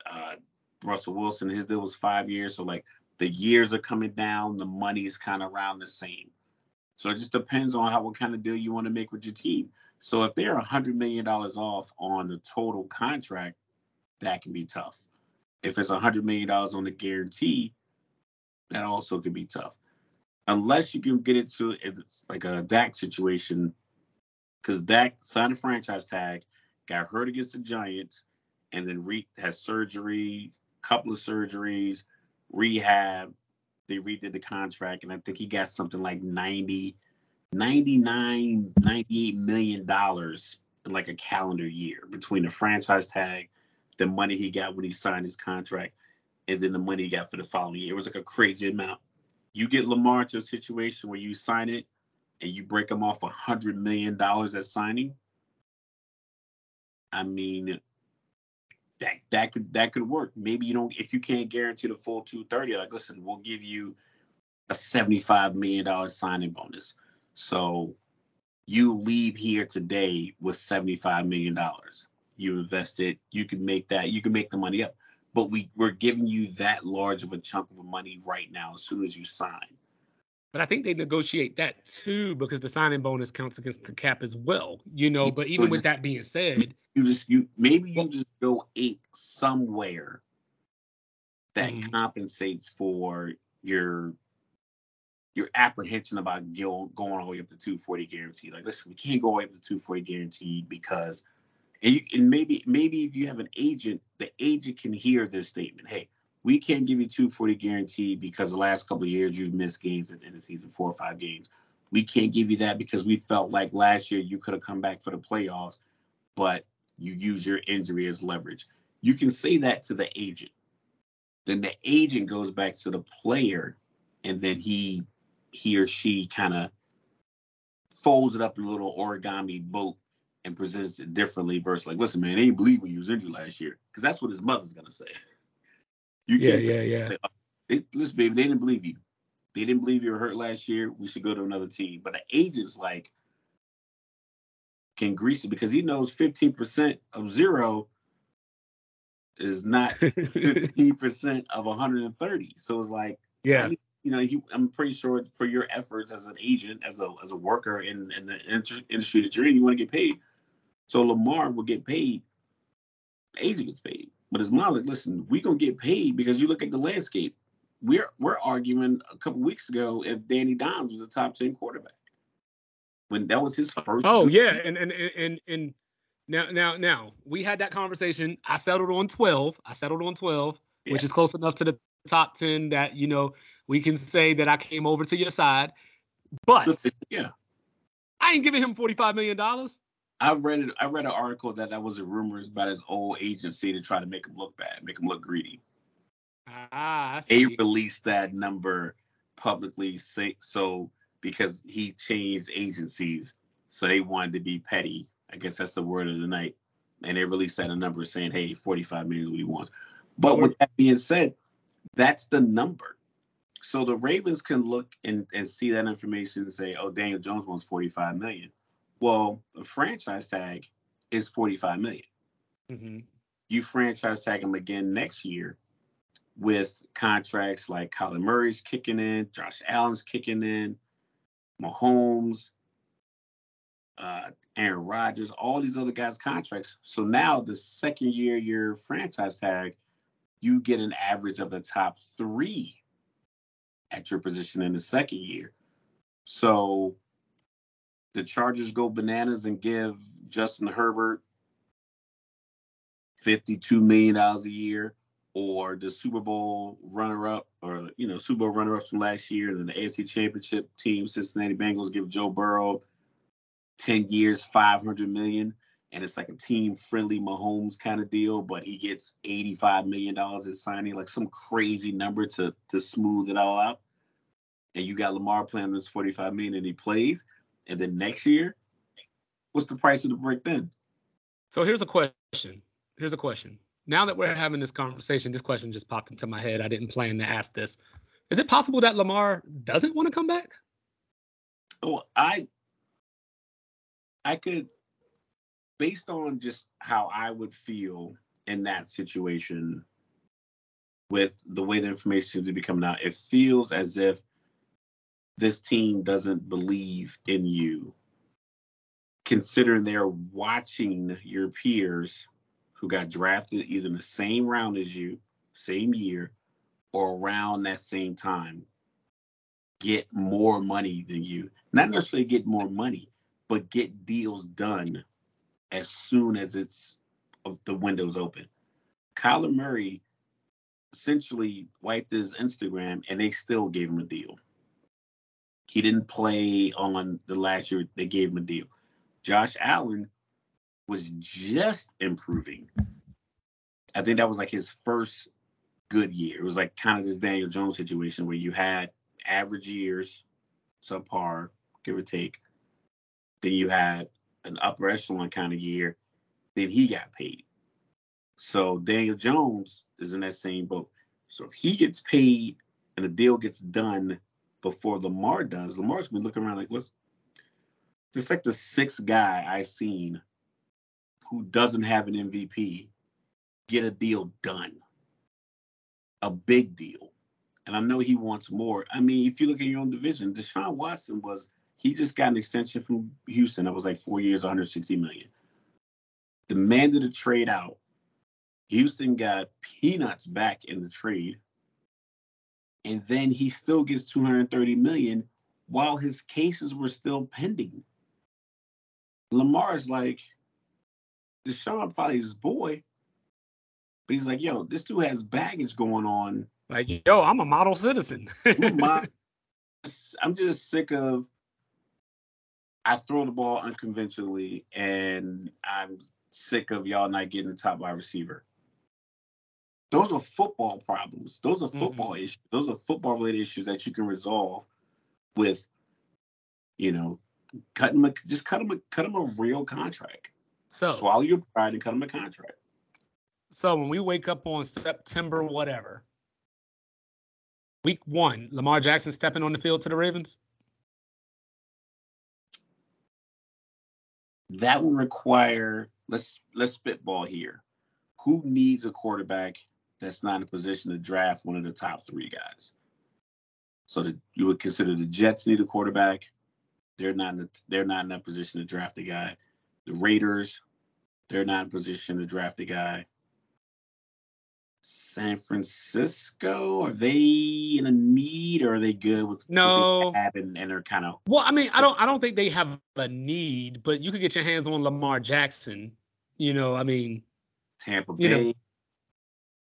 Uh, Russell Wilson, his deal was five years. So like the years are coming down, the money is kind of around the same. So it just depends on how what kind of deal you want to make with your team. So if they're a hundred million dollars off on the total contract, that can be tough. If it's a hundred million dollars on the guarantee, that also can be tough. Unless you can get it to it's like a Dak situation, because Dak signed a franchise tag, got hurt against the Giants, and then re- had surgery, couple of surgeries, rehab. They redid the contract, and I think he got something like 90, 99, 98 million dollars in like a calendar year between the franchise tag, the money he got when he signed his contract, and then the money he got for the following year. It was like a crazy amount. You get Lamar to a situation where you sign it and you break him off a hundred million dollars at signing, I mean, that that could that could work. Maybe you don't if you can't guarantee the full 230. Like, listen, we'll give you a 75 million dollar signing bonus. So you leave here today with 75 million dollars. You invest it. You can make that. You can make the money up. But we we're giving you that large of a chunk of money right now as soon as you sign. But I think they negotiate that too because the signing bonus counts against the cap as well. You know, but even with that being said, you just you maybe you just go ape somewhere that mm-hmm. compensates for your your apprehension about going all the way up to 240 guaranteed. Like, listen, we can't go all the way up to 240 guaranteed because, and, you, and maybe maybe if you have an agent, the agent can hear this statement. Hey, we can't give you 240 guaranteed because the last couple of years you've missed games at the end of the season, four or five games. We can't give you that because we felt like last year you could have come back for the playoffs, but you use your injury as leverage. You can say that to the agent. Then the agent goes back to the player, and then he he or she kind of folds it up in a little origami boat and presents it differently versus like, listen, man, they ain't believe when you was injured last year. Because that's what his mother's gonna say. You can't yeah, yeah, yeah. They, listen, baby, they didn't believe you. They didn't believe you were hurt last year. We should go to another team. But the agent's like can grease it because he knows 15% of zero is not 15% of 130. So it's like, yeah, you know, he, I'm pretty sure for your efforts as an agent, as a as a worker in, in the industry that you're in, you want to get paid. So Lamar will get paid. The agent gets paid. But his mom like, listen, we gonna get paid because you look at the landscape. We're we're arguing a couple weeks ago if Danny Dimes was a top ten quarterback when that was his first. Oh yeah, and and and and now now now we had that conversation. I settled on twelve. I settled on twelve. yeah. which is close enough to the top 10 that, you know, we can say that I came over to your side. But yeah, I ain't giving him $45 million. I read it. I read an article that that was a rumors about his old agency to try to make him look bad, make him look greedy. Ah, they released that number publicly, so because he changed agencies, so they wanted to be petty. I guess that's the word of the night, and they released that a number saying, "Hey, 45 million is what he wants." But with that being said, that's the number. So the Ravens can look and, and see that information and say, "Oh, Daniel Jones wants 45 million." Well, the franchise tag is 45 million. Mm-hmm. You franchise tag him again next year with contracts like Kyler Murray's kicking in, Josh Allen's kicking in, Mahomes, uh, Aaron Rodgers, all these other guys' contracts. So now the second year your franchise tag, you get an average of the top three at your position in the second year. So the Chargers go bananas and give Justin Herbert $52 million a year, or the Super Bowl runner up, or, you know, Super Bowl runner ups from last year, and then the AFC Championship team, Cincinnati Bengals, give Joe Burrow 10 years, 500 million. And it's like a team friendly Mahomes kind of deal, but he gets $85 million in signing, like some crazy number to to smooth it all out. And you got Lamar playing this 45 million and he plays and then next year, what's the price of the brick then? So here's a question. Here's a question. Now that we're having this conversation, this question just popped into my head. I didn't plan to ask this. Is it possible that Lamar doesn't want to come back? Oh, I I could based on just how I would feel in that situation with the way the information seems to be coming out, it feels as if this team doesn't believe in you, considering they're watching your peers who got drafted either in the same round as you, same year, or around that same time, get more money than you. Not necessarily get more money, but get deals done as soon as it's the window's open. Kyler Murray essentially wiped his Instagram and they still gave him a deal. He didn't play on the last year they gave him a deal. Josh Allen was just improving. I think that was like his first good year. It was like kind of this Daniel Jones situation where you had average years, subpar, give or take. Then you had an upper echelon kind of year. Then he got paid. So Daniel Jones is in that same boat. So if he gets paid and the deal gets done before Lamar does. Lamar's been looking around like, what's it's like the sixth guy I've seen who doesn't have an MVP get a deal done. A big deal. And I know he wants more. I mean, if you look at your own division, Deshaun Watson was he just got an extension from Houston that was like four years, 160 million. Demanded a trade out. Houston got peanuts back in the trade and then he still gets 230 million while his cases were still pending. Lamar's like, Deshaun probably his boy, but he's like, yo, this dude has baggage going on. Like, yo, I'm a model citizen. I'm just sick of I throw the ball unconventionally, and I'm sick of y'all not getting the top wide receiver. Those are football problems. Those are football mm-hmm. issues. Those are football related issues that you can resolve with, you know, cutting them a, just cut them a, cut them a real contract. So swallow your pride and cut them a contract. So when we wake up on September whatever, week one, Lamar Jackson stepping on the field to the Ravens. That would require let's let's spitball here. Who needs a quarterback that's not in a position to draft one of the top three guys. So that you would consider the Jets need a quarterback. They're not in the, they're not in that position to draft a guy. The Raiders, they're not in position to draft a guy. San Francisco, are they in a need or are they good with no what they have and, and they're kind of well, I mean, I don't I don't think they have a need, but you could get your hands on Lamar Jackson. You know, I mean Tampa Bay. Know,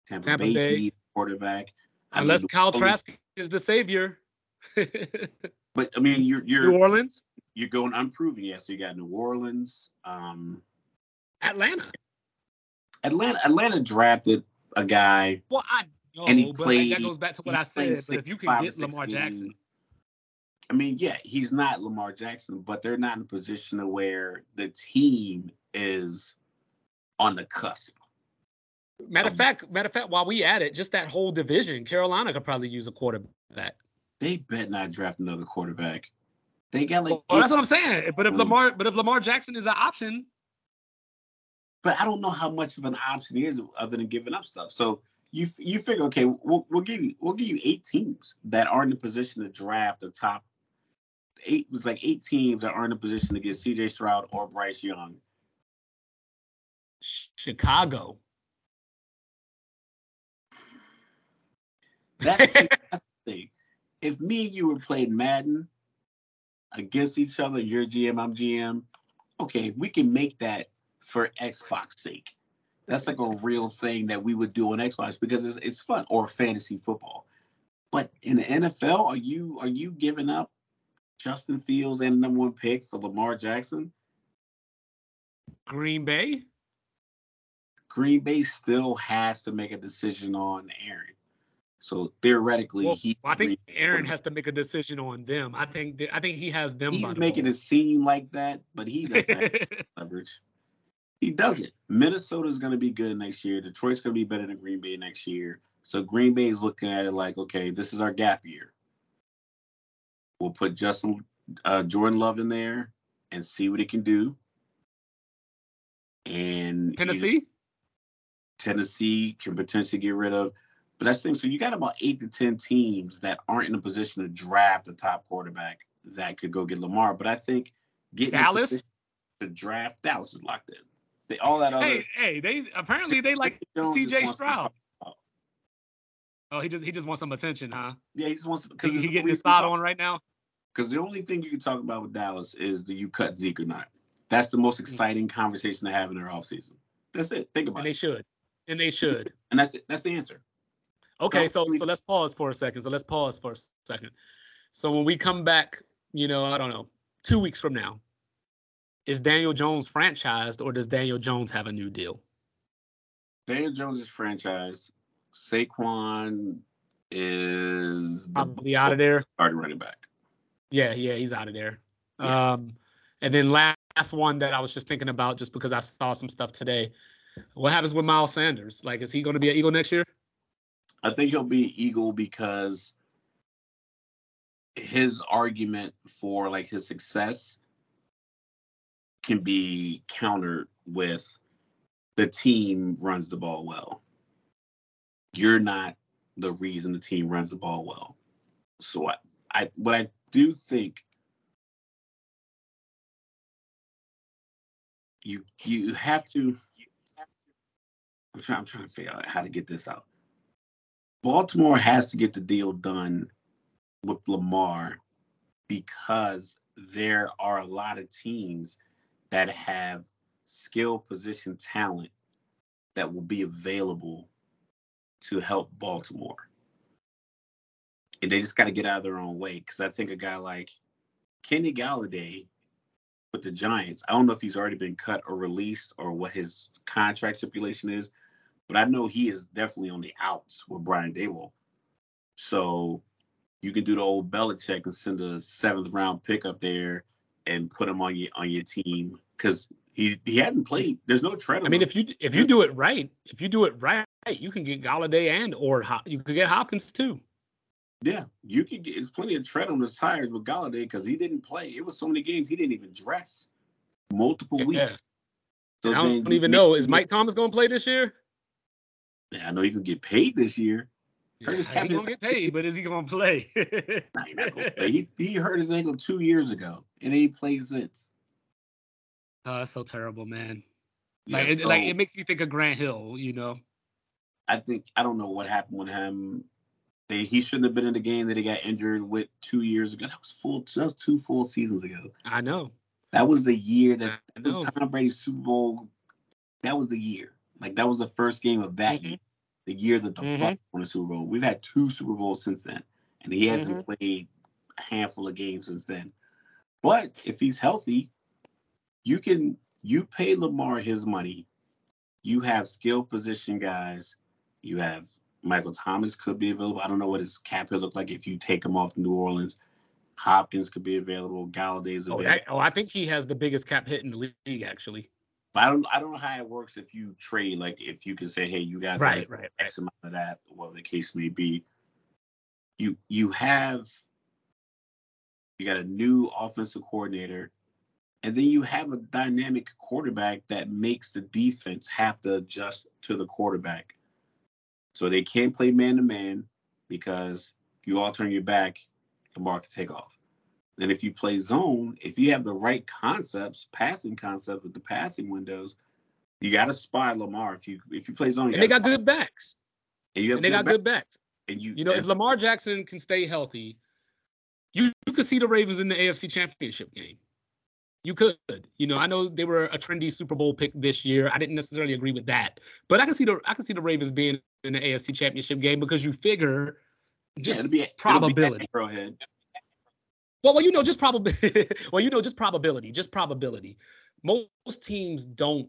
Tampa, Tampa Bay, Bay. quarterback. I Unless mean, Kyle Trask is the savior. But I mean, you're you're New Orleans, you're going unproven. Yeah, so you got New Orleans, um, Atlanta. Atlanta. Atlanta drafted a guy. Well, I know, And he but played- that goes back to what I said. But if you can get six Lamar Jackson. I mean, yeah, he's not Lamar Jackson, but they're not in a position where the team is on the cusp. Matter of fact, matter of fact, while we at it, just that whole division, Carolina could probably use a quarterback. They bet not draft another quarterback. They got like, Well, that's what I'm saying. But if Mm. Lamar, but if Lamar Jackson is an option, but I don't know how much of an option he is other than giving up stuff. So you you figure, okay, we'll, we'll give you we'll give you eight teams that are in the position to draft the top eight. It was like eight teams that are in a position to get C.J. Stroud or Bryce Young. Chicago. That's, the- that's the thing. If me and you were playing Madden against each other, you're GM, I'm GM, okay, we can make that for Xbox sake. That's like a real thing that we would do on Xbox because it's, it's fun or fantasy football. But in the NFL, are you are you giving up Justin Fields and the number one pick for Lamar Jackson? Green Bay. Green Bay still has to make a decision on Aaron. So theoretically, Well, he I think Aaron has to make a decision on them. I think that, I think he has them. he's the making it seem like that, but he doesn't have leverage. He doesn't. Minnesota's going to be good next year. Detroit's going to be better than Green Bay next year. So Green Bay is looking at it like, okay, this is our gap year. We'll put Justin uh, Jordan Love in there and see what he can do. And you- Tennessee. Tennessee can potentially get rid of. But that's the thing. So you got about eight to ten teams that aren't in a position to draft a top quarterback that could go get Lamar. But I think getting in Dallas? to draft Dallas is locked in. They, all that other. Hey, hey, they apparently they like C.J. Stroud. Oh, he just he just wants some attention, huh? Yeah, he just wants because He, he getting his spot on right now. Because the only thing you can talk about with Dallas is do you cut Zeke or not? That's the most hmm. exciting conversation to have in their offseason. That's it. Think about it. And they should. And they should. And that's it. That's the answer. Okay, so so let's pause for a second. So let's pause for a second. So when we come back, you know, I don't know, two weeks from now, is Daniel Jones franchised or does Daniel Jones have a new deal? Daniel Jones is franchised. Saquon is Probably out of there. starting running back. Yeah, yeah, he's out of there. Yeah. Um, and then last one that I was just thinking about, just because I saw some stuff today. What happens with Miles Sanders? Like, is he going to be an Eagle next year? I think he'll be Eagle because his argument for like his success can be countered with the team runs the ball well. You're not the reason the team runs the ball well. So I, I what I do think you you have to I'm trying I'm trying to figure out how to get this out. Baltimore has to get the deal done with Lamar because there are a lot of teams that have skill position talent that will be available to help Baltimore. And they just got to get out of their own way because I think a guy like Kenny Golladay with the Giants, I don't know if he's already been cut or released or what his contract stipulation is, but I know he is definitely on the outs with Brian Daboll. So you can do the old Belichick and send a seventh round pick up there and put him on your on your team because he he hadn't played. There's no tread. I mean, if you if you do it right, if you do it right, you can get Golladay and or you could get Hopkins too. yeah, you could get there's plenty of tread on his tires with Golladay because he didn't play. It was so many games he didn't even dress multiple Yeah. weeks. And I then don't even know is Mike Thomas going to play this year? Yeah, I know he can get paid this year. Yeah, Curtis Captain gonna get paid, but is he gonna play? Nah, he gonna play. He, he hurt his ankle two years ago, and he plays since. oh, that's so terrible, man. Yeah, Like, it, like it makes me think of Grant Hill, you know. I think I don't know what happened with him. They, he shouldn't have been in the game that he got injured with two years ago. That was full. That was two full seasons ago. I know. That was the year that that was. Tom Brady's Super Bowl. That was the year. Like that was the first game of that Mhm. year. the year that the Mhm. Bucs won the Super Bowl. We've had two Super Bowls since then, and he hasn't Mm-hmm. played a handful of games since then. But if he's healthy, you can you pay Lamar his money. You have skilled position guys. You have Michael Thomas could be available. I don't know what his cap would look like if you take him off New Orleans. Hopkins could be available. Golladay's Oh, available. oh, I think he has the biggest cap hit in the league, actually. But I don't I don't know how it works if you trade like if you can say, hey, you guys Right, have right, right. X amount of that, whatever the case may be. You you have you got a new offensive coordinator, and then you have a dynamic quarterback that makes the defense have to adjust to the quarterback. So they can't play man to man because you all turn your back, Lamar can take off. And if you play zone, if you have the right concepts, passing concepts with the passing windows, you got to spy Lamar. If you if you play zone, you And they got good backs. and you have And they got back- good backs. and you You know, if Lamar Jackson can stay healthy, you, you could see the Ravens in the AFC Championship game. You could. You know, I know they were a trendy Super Bowl pick this year. I didn't necessarily agree with that, but I can see the I can see the Ravens being in the AFC Championship game because you figure yeah, just it'll be, it'll be probability. Arrowhead. Well, well, you know, just probability. well, you know, just probability. Just probability. Most teams don't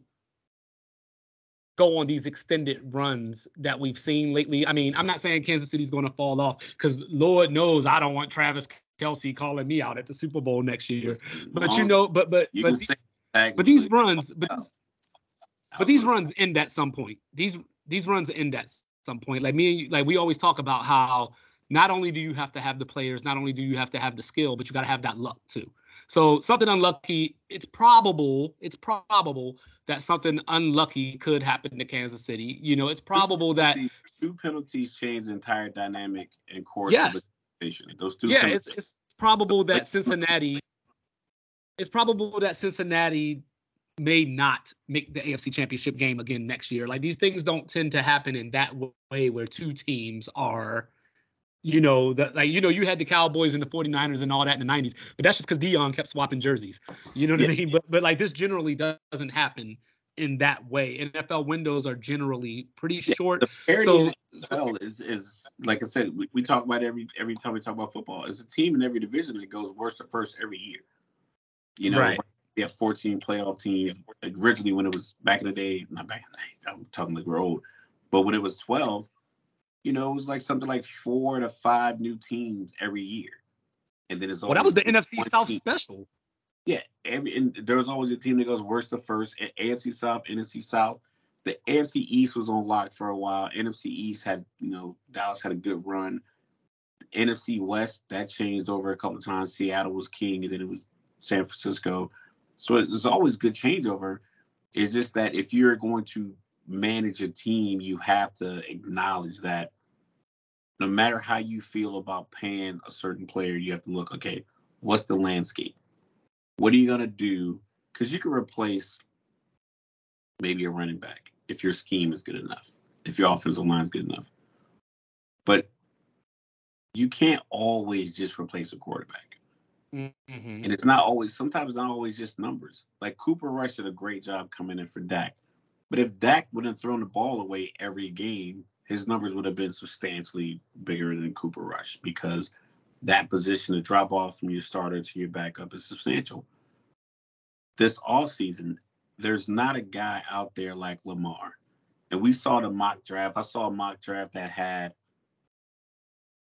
go on these extended runs that we've seen lately. I mean, I'm not saying Kansas City's going to fall off because Lord knows I don't want Travis Kelce calling me out at the Super Bowl next year. But you know, but but you but, tag but these runs, but these, but these runs end at some point. These these runs end at some point. Like me and you, like we always talk about how not only do you have to have the players, not only do you have to have the skill, but you got to have that luck too. So something unlucky, it's probable, it's probable that something unlucky could happen to Kansas City. You know, it's probable that See, two penalties change the entire dynamic and course Yes. of the situation. Those two yeah, it's it's probable that Cincinnati it's probable that Cincinnati may not make the AFC Championship game again next year. Like these things don't tend to happen in that way where two teams are you know, that like you know, you had the Cowboys and the 49ers and all that in the 90s, but that's just because Deion kept swapping jerseys. You know what I mean? But but like this generally doesn't happen in that way. NFL windows are generally pretty short. the So, NFL is is like I said, we, we talk about every every time we talk about football. It's a team in every division that goes worst to first every year. You know, Right. we have 14 playoff teams. Originally, when it was back in the day, not back in the day, I'm talking like we're old, but when it was 12, you know, it was like something like four to five new teams every year. And then it's well, that was the NFC South team. special. Yeah, every and there's always a team that goes worst to first. A- AFC South, NFC South. The AFC East was on lock for a while. NFC East had, you know, Dallas had a good run. NFC West that changed over a couple of times. Seattle was king, and then it was San Francisco. So there's always good changeover. It's just that if you're going to manage a team, you have to acknowledge that no matter how you feel about paying a certain player, you have to look, okay, what's the landscape? What are you going to do? Because you can replace maybe a running back if your scheme is good enough, if your offensive line is good enough. But you can't always just replace a quarterback. Mm-hmm. And it's not always, sometimes it's not always just numbers. Like Cooper Rush did a great job coming in for Dak. But if Dak wouldn't have thrown the ball away every game, his numbers would have been substantially bigger than Cooper Rush because that position to drop off from your starter to your backup is substantial. This off season, there's not a guy out there like Lamar. And we saw the mock draft. I saw a mock draft that had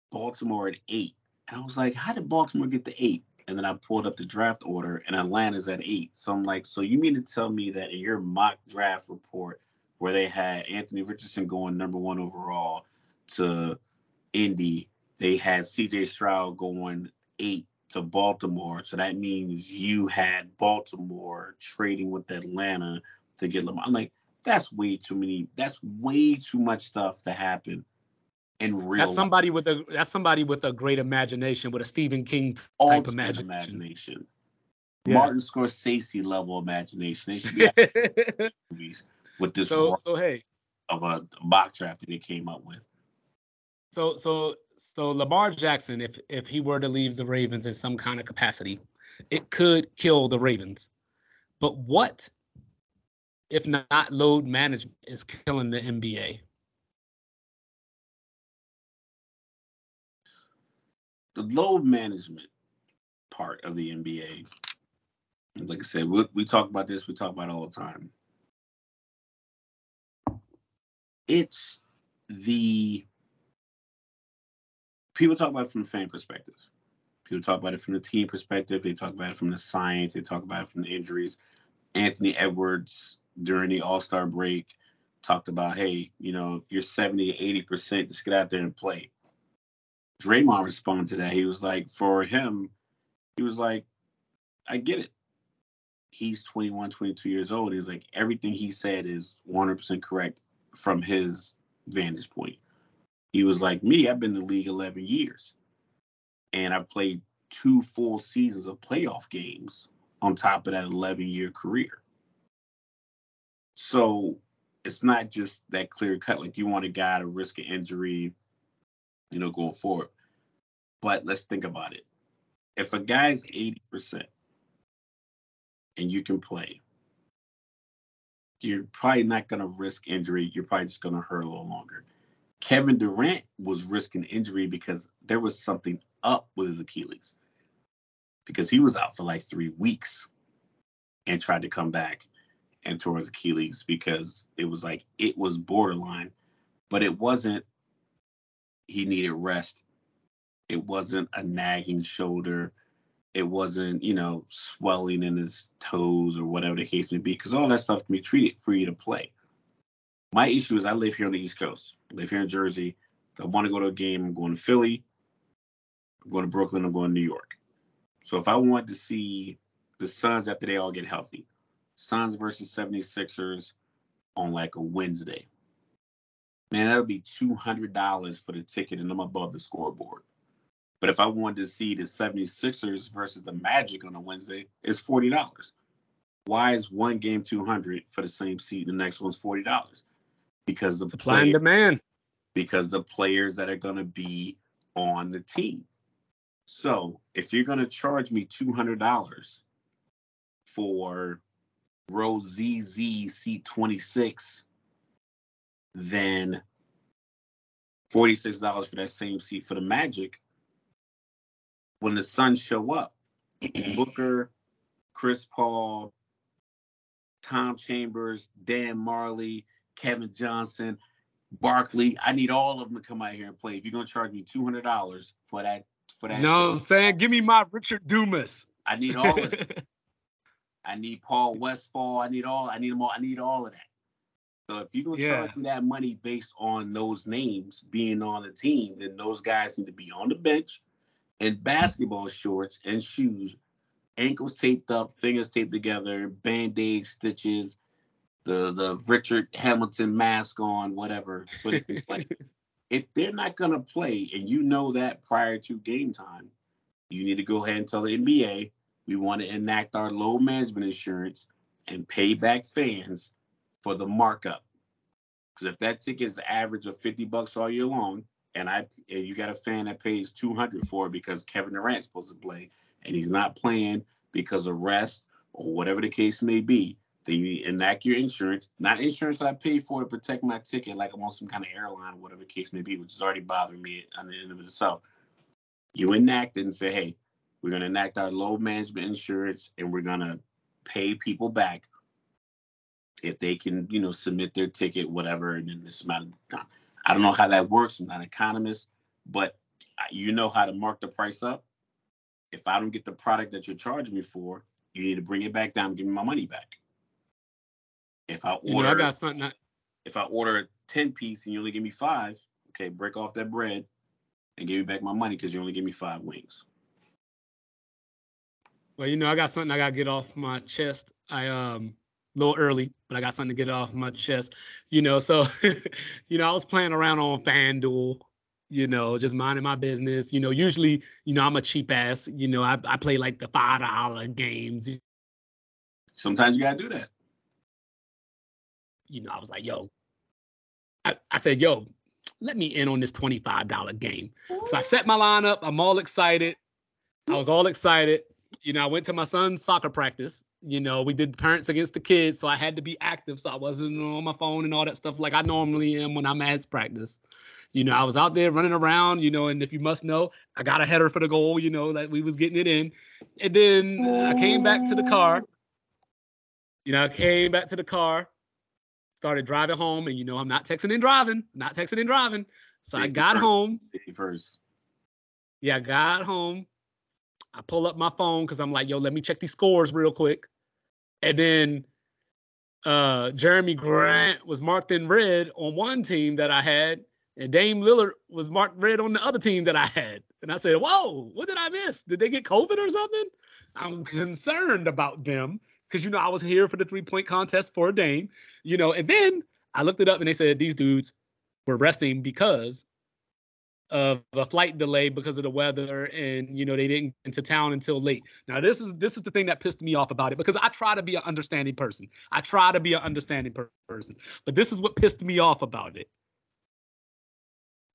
Baltimore at eight. And I was like, how did Baltimore get the eight? And then I pulled up the draft order and Atlanta's at eight. So I'm like, so you mean to tell me that in your mock draft report where they had Anthony Richardson going number one overall to Indy, they had CJ Stroud going eight to Baltimore. So that means you had Baltimore trading with Atlanta to get Lamar. I'm like, that's way too many. That's way too much stuff to happen in real That's life. somebody with a that's somebody with a great imagination, with a Stephen King type ultimate imagination. imagination. Yeah. Martin Scorsese level imagination. They should be movies with this so, so hey of a mock draft that they came up with. So so so Lamar Jackson, if if he were to leave the Ravens in some kind of capacity, it could kill the Ravens. But what if not load management is killing the NBA? The load management part of the NBA, like I said, we, we talk about this, we talk about all the time. It's the people talk about it from the fan perspective. People talk about it from the team perspective. They talk about it from the science. They talk about it from the injuries. Anthony Edwards during the All Star break talked about, hey, you know, if you're 70 80%, just get out there and play. Draymond responded to that. He was like, for him, he was like, I get it. He's 21, 22 years old. He's like, everything he said is 100% correct from his vantage point. He was like, me, I've been in the league 11 years. And I've played two full seasons of playoff games on top of that 11 year career. So it's not just that clear cut. Like you want a guy to risk an injury, you know, going forward. But let's think about it. If a guy's 80% and you can play, you're probably not going to risk injury. You're probably just going to hurt a little longer. Kevin Durant was risking injury because there was something up with his Achilles because he was out for like three weeks and tried to come back and tore his Achilles because it was like it was borderline, but it wasn't. He needed rest. It wasn't a nagging shoulder. It wasn't, you know, swelling in his toes or whatever the case may be, because all that stuff can be treated for you to play. My issue is I live here on the East Coast. I live here in Jersey. If I want to go to a game, I'm going to Philly. I'm going to Brooklyn. I'm going to New York. So if I want to see the Suns after they all get healthy, Suns versus 76ers on like a Wednesday. Man, that would be $200 for the ticket, and I'm above the scoreboard. But if I wanted to see the 76ers versus the Magic on a Wednesday, it's $40. Why is one game 200 for the same seat the next one's $40? Because the supply player, and demand. Because the players that are going to be on the team. So if you're going to charge me $200 for row ZZ seat 26, then $46 for that same seat for the Magic, when the Suns show up, Booker, Chris Paul, Tom Chambers, Dan Majerle, Kevin Johnson, Barkley. I need all of them to come out here and play. If you're gonna charge me two hundred dollars for that, for that. No, I'm saying give me my Richard Dumas. I need all of it. I need Paul Westphal. I need all. I need them all. I need all of that. So if you're gonna yeah. charge me that money based on those names being on the team, then those guys need to be on the bench in basketball shorts and shoes, ankles taped up, fingers taped together, band-aid stitches, the the Richard Hamilton mask on, whatever. So they can play. if they're not gonna play, and you know that prior to game time, you need to go ahead and tell the NBA we want to enact our load management insurance and pay back fans for the markup. Because if that ticket is average of 50 bucks all year long, and I and you got a fan that pays 200 for it because Kevin Durant's supposed to play and he's not playing because of rest or whatever the case may be, then you enact your insurance, not insurance that I paid for to protect my ticket, like I'm on some kind of airline, or whatever the case may be, which is already bothering me on the end of itself. You enact it and say, hey, we're going to enact our load management insurance and we're going to pay people back if they can, you know, submit their ticket, whatever, and then this amount of time. I don't know how that works. I'm not an economist, but you know how to mark the price up. If I don't get the product that you're charging me for, you need to bring it back down, give me my money back. If I order, you know, I got something. That... If I order a 10 piece and you only give me five, okay, break off that bread and give me back my money because you only give me five wings. Well, you know, I got something I got to get off my chest. I um a little early, but I got something to get off my chest. You know, so you know, I was playing around on FanDuel, you know, just minding my business. You know, usually, you know, I'm a cheap ass. You know, I, I play like the five dollar games. Sometimes you gotta do that. You know, I was like, yo, I, I said, yo, let me in on this $25 game. So I set my lineup. I'm all excited. I was all excited. You know, I went to my son's soccer practice you know, we did parents against the kids, so I had to be active, so I wasn't on my phone and all that stuff like I normally am when I'm at practice. You know, I was out there running around, you know, and if you must know, I got a header for the goal, you know, that we was getting it in. And then I came back to the car. You know, I came back to the car, started driving home, and you know, I'm not texting and driving, not texting and driving. So I got first. home. First. Yeah, I got home. I pull up my phone because I'm like, yo, let me check these scores real quick. And then uh, Jerami Grant was marked in red on one team that I had, and Dame Lillard was marked red on the other team that I had. And I said, whoa, what did I miss? Did they get COVID or something? I'm concerned about them because, you know, I was here for the three point contest for Dame, you know, and then I looked it up and they said these dudes were resting because of a flight delay because of the weather and you know they didn't get into town until late. Now this is this is the thing that pissed me off about it because i try to be an understanding person. I try to be an understanding per- person. But this is what pissed me off about it.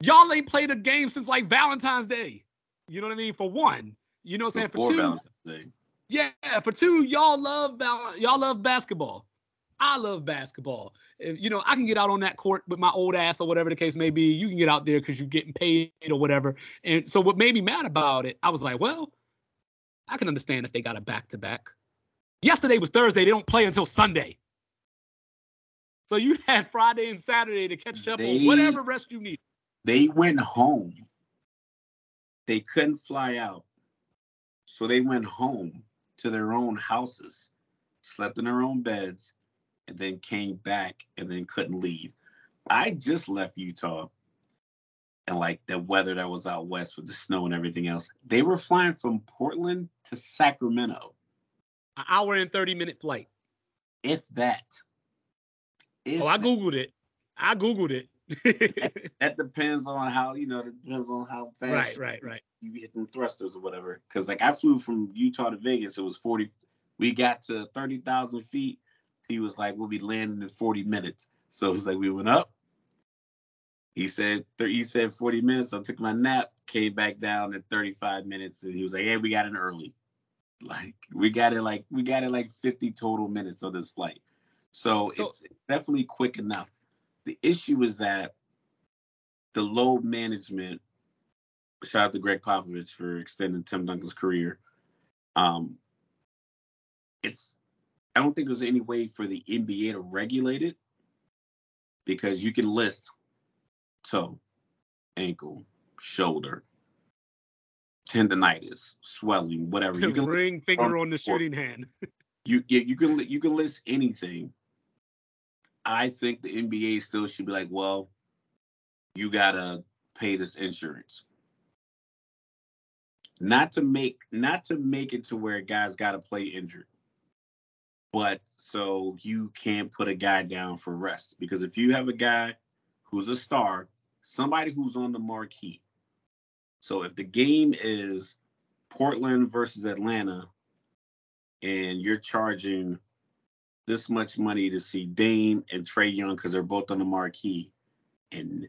Y'all ain't played a game since like valentine's day. You know what i mean? For one. You know what i'm saying? For two. Valentine's Day. yeah for two y'all love val- y'all love basketball I love basketball. If, you know, I can get out on that court with my old ass or whatever the case may be. You can get out there because you're getting paid or whatever. And so what made me mad about it, I was like, well, I can understand if they got a back to back. Yesterday was Thursday. They don't play until Sunday. So you had Friday and Saturday to catch up They- on whatever rest you need. They went home. They couldn't fly out. So they went home to their own houses, slept in their own beds, and then came back and then couldn't leave. I just left Utah and like the weather that was out west with the snow and everything else. They were flying from Portland to Sacramento, An hour and 30 minute flight. if that. If Oh, I that. Googled it. I Googled it. that depends on how you know. It depends on how fast. right, right, right. you be hitting thrusters or whatever. Because like I flew from Utah to Vegas, it was 40. We got to 30,000 feet. He was like, we'll be landing in 40 minutes. So it was like we went up. He said he said 40 minutes. I took my nap, came back down at 35 minutes, and he was like, hey, we got in early. Like we got it like we got it like 50 total minutes on this flight. So, So- it's definitely quick enough. The issue is that the load management shout out to Gregg Popovich for extending Tim Duncan's career. Um, it's I don't think there's any way for the NBA to regulate it because you can list toe, ankle, shoulder, tendonitis, swelling, whatever. You can Ring finger on the shooting hand. you you, you can you can list anything. I think the NBA still should be like, well, you gotta pay this insurance. Not to make not to make it to where guys gotta play injured, but so you can't put a guy down for rest. Because if you have a guy who's a star, somebody who's on the marquee. So if the game is Portland versus Atlanta, and you're charging this much money to see Dame and Trae Young because they're both on the marquee, and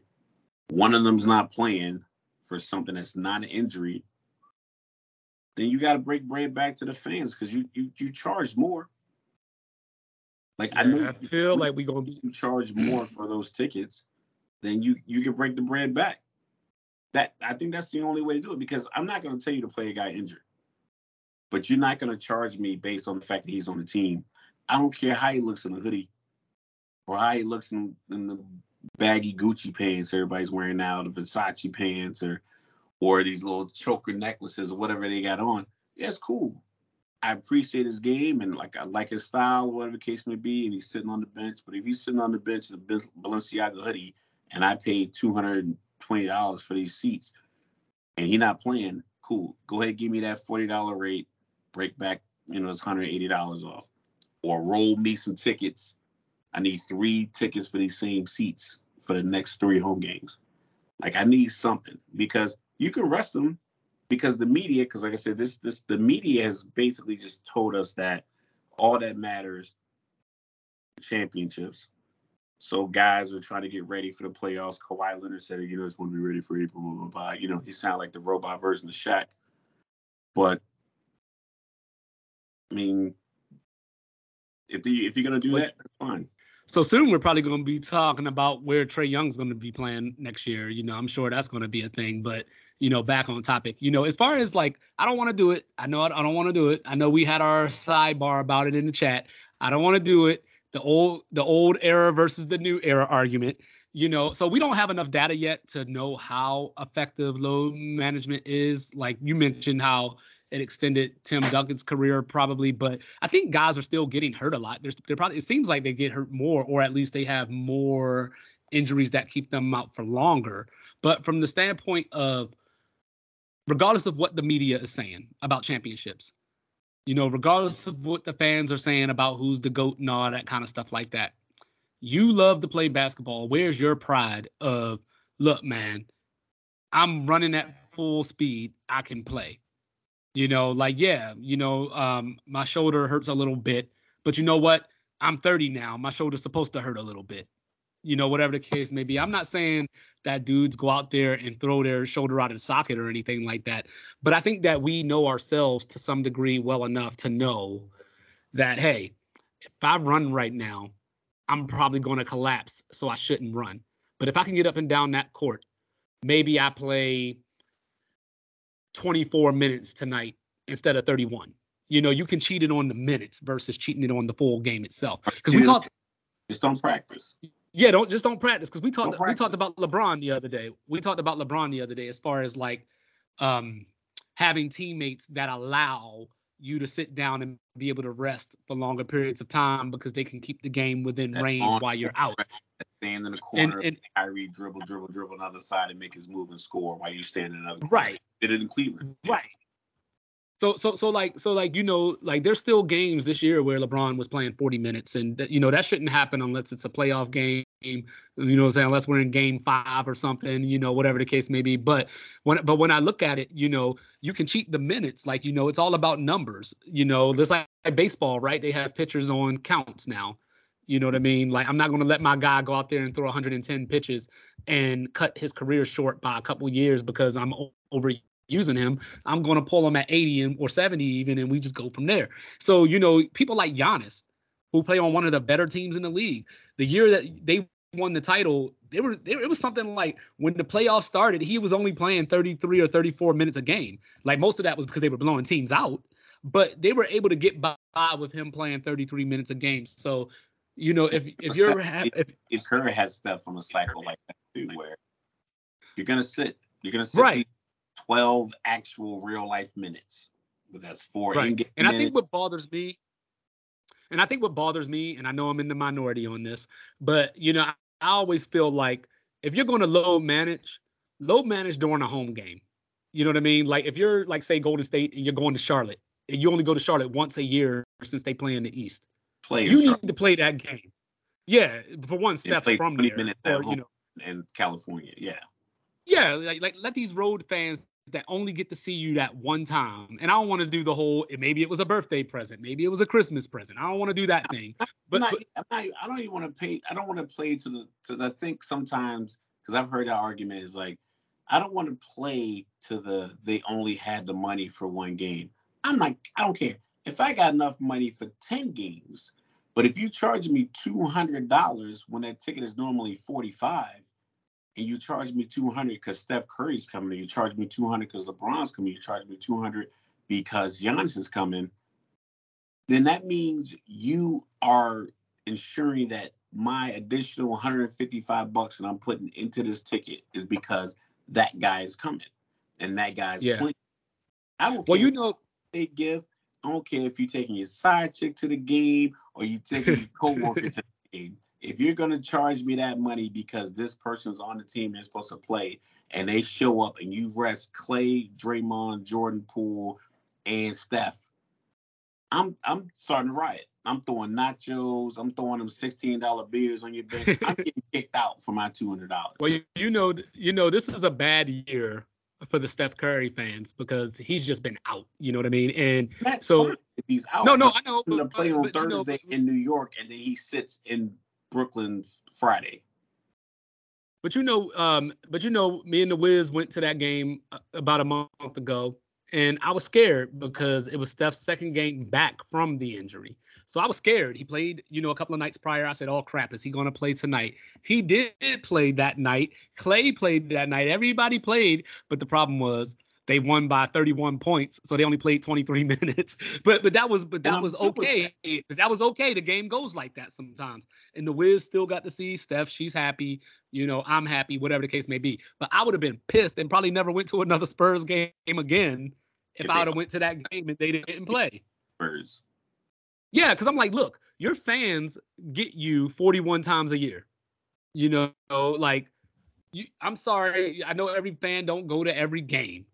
one of them's not playing for something that's not an injury, then you got to break bread back to the fans because you you you charge more. Like I know I feel like we're gonna be you charge more for those tickets, then you you can break the bread back. That I think that's the only way to do it because I'm not going to tell you to play a guy injured, but you're not going to charge me based on the fact that he's on the team. I don't care how he looks in the hoodie or how he looks in, in the baggy Gucci pants everybody's wearing now, the Versace pants or or these little choker necklaces or whatever they got on. Yeah, it's cool. I appreciate his game and like I like his style, whatever the case may be, and he's sitting on the bench. But if he's sitting on the bench a Balenciaga hoodie and I paid two hundred and twenty dollars for these seats and he not playing, cool. Go ahead, give me that forty dollar rate, break back, you know, it's hundred eighty dollars off, or roll me some tickets. I need three tickets for these same seats for the next three home games. Like I need something because you can rest them because the media, because like I said, this this the media has basically just told us that all that matters championships. So guys are trying to get ready for the playoffs. Kawhi Leonard said, you know, just want to be ready for April, blah, blah, blah. You know, he sounded like the robot version of Shaq. But I mean, if the, if you're gonna do But- that, fine. So soon we're probably going to be talking about where Trae Young's going to be playing next year. You know, I'm sure that's going to be a thing. But you know, back on topic. You know, as far as like, I don't want to do it. I know I don't want to do it. I know we had our sidebar about it in the chat. I don't want to do it. The old the old era versus the new era argument. You know, so we don't have enough data yet to know how effective load management is. Like you mentioned how it extended Tim Duncan's career probably, but I think guys are still getting hurt a lot. There's they're probably it seems like they get hurt more, or at least they have more injuries that keep them out for longer. But from the standpoint of regardless of what the media is saying about championships, you know, regardless of what the fans are saying about who's the GOAT and all that kind of stuff like that. You love to play basketball. Where's your pride of, look, man, I'm running at full speed. I can play. You know, like, yeah, you know, um, my shoulder hurts a little bit, but you know what? I'm 30 now. My shoulder's supposed to hurt a little bit you know, whatever the case may be. I'm not saying that dudes go out there and throw their shoulder out of the socket or anything like that, but I think that we know ourselves to some degree well enough to know that hey, if I run right now, I'm probably going to collapse, so I shouldn't run. But if I can get up and down that court, maybe I play 24 minutes tonight instead of 31. You know, you can cheat it on the minutes versus cheating it on the full game itself. Because we talk. Just don't practice. Yeah, don't just don't practice because we talked we talked about LeBron the other day. We talked about LeBron the other day as far as like um having teammates that allow you to sit down and be able to rest for longer periods of time because they can keep the game within that range while you're out. Stand in the corner, and, and Kyrie dribble, dribble, dribble on the other side and make his move and score while you stand in another. Right. Did it in Cleveland. Right. So so so like so like you know like there's still games this year where LeBron was playing 40 minutes and that, you know that shouldn't happen unless it's a playoff game you know I'm saying unless we're in game 5 or something you know whatever the case may be. But when but when I look at it you know you can cheat the minutes. Like you know it's all about numbers you know just like baseball right? They have pitchers on counts now you know what I mean? Like I'm not going to let my guy go out there and throw 110 pitches and cut his career short by a couple years because I'm over using him, I'm going to pull him at 80 or 70 even, and we just go from there. So, you know, people like Giannis, who play on one of the better teams in the league, the year that they won the title, they were they, it was something like when the playoffs started, he was only playing 33 or 34 minutes a game. Like most of that was because they were blowing teams out, but they were able to get by with him playing 33 minutes a game. So, you know, if if you're if, if Curry has stuff on a cycle like that too, where you're gonna sit, you're gonna sit right. 12 actual real life minutes. But that's four right. And. I think what bothers me, and I think what bothers me, and I know I'm in the minority on this, but you know, I, I always feel like if you're going to load manage, load manage during a home game. You know what I mean? Like if you're like say Golden State and you're going to Charlotte, and you only go to Charlotte once a year since they play in the East. Play you Charlotte. need to play that game. Yeah, for one, steps from there. Minutes or, you know, in California, yeah. Yeah, like, like let these road fans that only get to see you that one time. And I don't want to do the whole maybe it was a birthday present, maybe it was a Christmas present. I don't want to do that thing. But, not, but not, i don't even want to pay. I don't want to play to the. To I think sometimes because I've heard that argument is like, I don't want to play to the. They only had the money for one game. I'm like, I don't care if I got enough money for ten games. But if you charge me two hundred dollars when that ticket is normally forty five, and you charge me 200 because Steph Curry's coming, you charge me 200 because LeBron's coming, you charge me 200 because Giannis is coming, then that means you are ensuring that my additional 155 bucks that I'm putting into this ticket is because that guy is coming and that guy's yeah. playing. I don't well, you know, they give. I don't care if you're taking your side chick to the game or you're taking your coworker to the game if you're going to charge me that money because this person's on the team they're supposed to play and they show up and you rest Clay, Draymond, Jordan Poole, and Steph, I'm I'm starting to riot. I'm throwing nachos. I'm throwing them sixteen dollar beers on your bench. I'm getting kicked out for my two hundred dollars. Well, you, you know, you know, this is a bad year for the Steph Curry fans because he's just been out. You know what I mean? And That's so if he's out. No, no, I know. He's gonna play on but, Thursday you know, in New York, and then he sits in Brooklyn Friday. But you know, um, but you know, me and the Wiz went to that game uh, about a month ago, and I was scared because it was Steph's second game back from the injury. So I was scared. He played, you know, a couple of nights prior. I said, "Oh crap, is he going to play tonight?" He did play that night. Clay played that night. Everybody played, but the problem was they won by 31 points, so they only played 23 minutes. But but that was but that was okay. That was okay. The game goes like that sometimes. And the Wiz still got to see Steph. She's happy. You know, I'm happy. Whatever the case may be. But I would have been pissed and probably never went to another Spurs game again if, I would have went to that game and they didn't play. Spurs. Yeah, because I'm like, look, your fans get you 41 times a year. You know, like, you, I'm sorry, I know every fan don't go to every game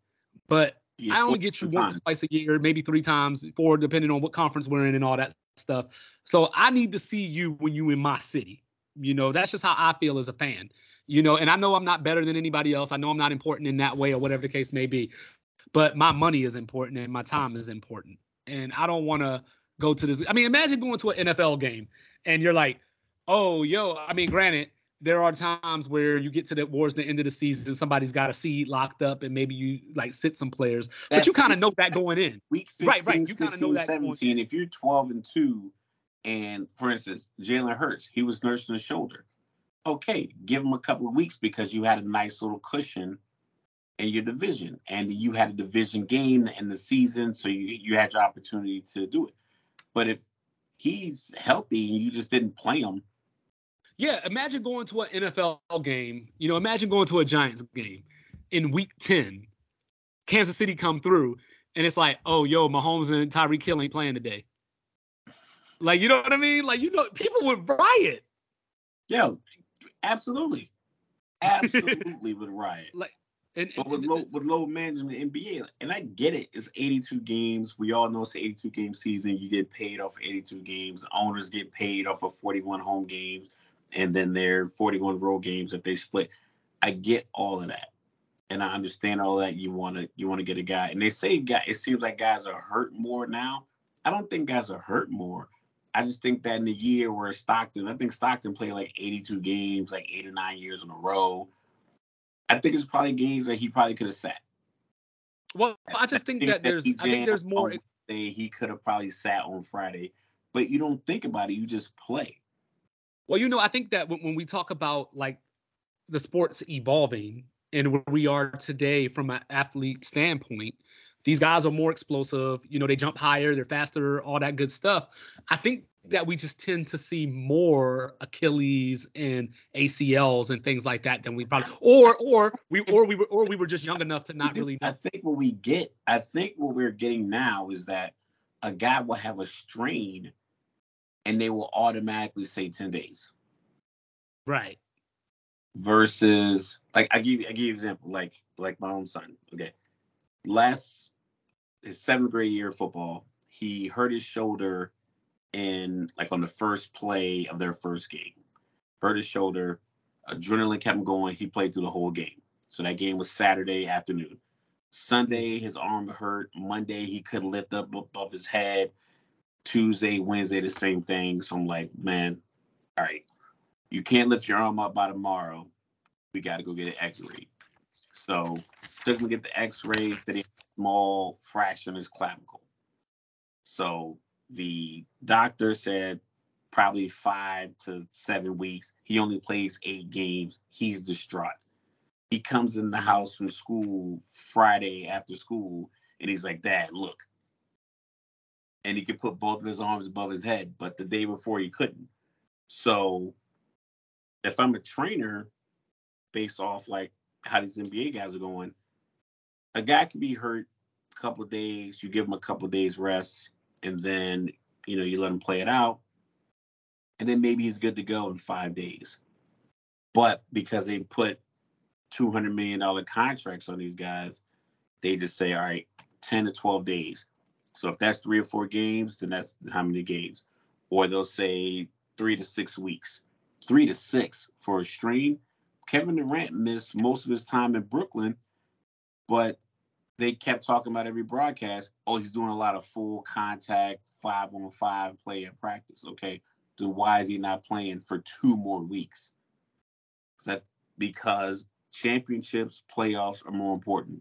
but yeah, I only get you once, or twice a year, maybe three times, four, depending on what conference we're in and all that stuff. So I need to see you when you in my city. You know, that's just how I feel as a fan. You know, and I know I'm not better than anybody else. I know I'm not important in that way or whatever the case may be. But my money is important and my time is important. And I don't want to go to this. I mean, imagine going to an NFL game and you're like, oh, yo, I mean, granted, there are times where you get to the towards the end of the season, somebody's got a seed locked up, and maybe you like sit some players, That's but you kind of know that going in. Week 15, right, right. You kind of know that 17. If you're 12 and two, and for instance, Jalen Hurts, he was nursing his shoulder. Okay, give him a couple of weeks because you had a nice little cushion in your division, and you had a division game in the season, so you you had your opportunity to do it. But if he's healthy and you just didn't play him yeah, imagine going to an NFL game. You know, imagine going to a Giants game in Week 10. Kansas City come through, and it's like, oh, yo, Mahomes and Tyreek Hill ain't playing today. Like, you know what I mean? Like, you know, people would riot. Yeah, absolutely, absolutely would riot. Like, and, but with low with load management NBA, and I get it, it's 82 games. We all know it's an 82 game season. You get paid off 82 games. Owners get paid off of 41 home games and then their 41 road games that they split. I get all of that, and I understand all that. You want to you want to get a guy, and they say guy. It seems like guys are hurt more now. I don't think guys are hurt more. I just think that in the year where Stockton, I think Stockton played like 82 games, like eight or nine years in a row. I think it's probably games that he probably could have sat. Well, I just think, think that, that there's I think there's more. he could have probably sat on Friday, but you don't think about it. You just play. Well, you know, I think that when, when we talk about like the sports evolving and where we are today from an athlete standpoint, these guys are more explosive. You know, they jump higher, they're faster, all that good stuff. I think that we just tend to see more Achilles and ACLs and things like that than we probably or or we or we were or we were just young enough to not really know. I think what we get, I think what we're getting now is that a guy will have a strain and they will automatically say 10 days. Right. Versus like I give I give you an example, like like my own son. Okay. Last his seventh grade year of football, he hurt his shoulder in like on the first play of their first game. Hurt his shoulder, adrenaline kept him going. He played through the whole game. So that game was Saturday afternoon. Sunday, his arm hurt. Monday, he couldn't lift up above his head. Tuesday, Wednesday, the same thing. So I'm like, man, all right, you can't lift your arm up by tomorrow. We got to go get an X-ray. So took him to get the X-ray. Said he had a small fraction of his clavicle. So the doctor said probably five to seven weeks. He only plays eight games. He's distraught. He comes in the house from school Friday after school, and he's like, Dad, look, and he could put both of his arms above his head, but the day before he couldn't. So if I'm a trainer, based off like how these NBA guys are going, a guy can be hurt a couple days, you give him a couple days rest, and then you know you let him play it out, and then maybe he's good to go in five days. But because they put 200 million dollar contracts on these guys, they just say, all right, 10 to 12 days. So if that's three or four games, then that's how many games. Or they'll say three to six weeks. Three to six for a strain. Kevin Durant missed most of his time in Brooklyn, but they kept talking about every broadcast. Oh, he's doing a lot of full contact, five on five play at practice. Okay, then why is he not playing for two more weeks? That because championships, playoffs are more important.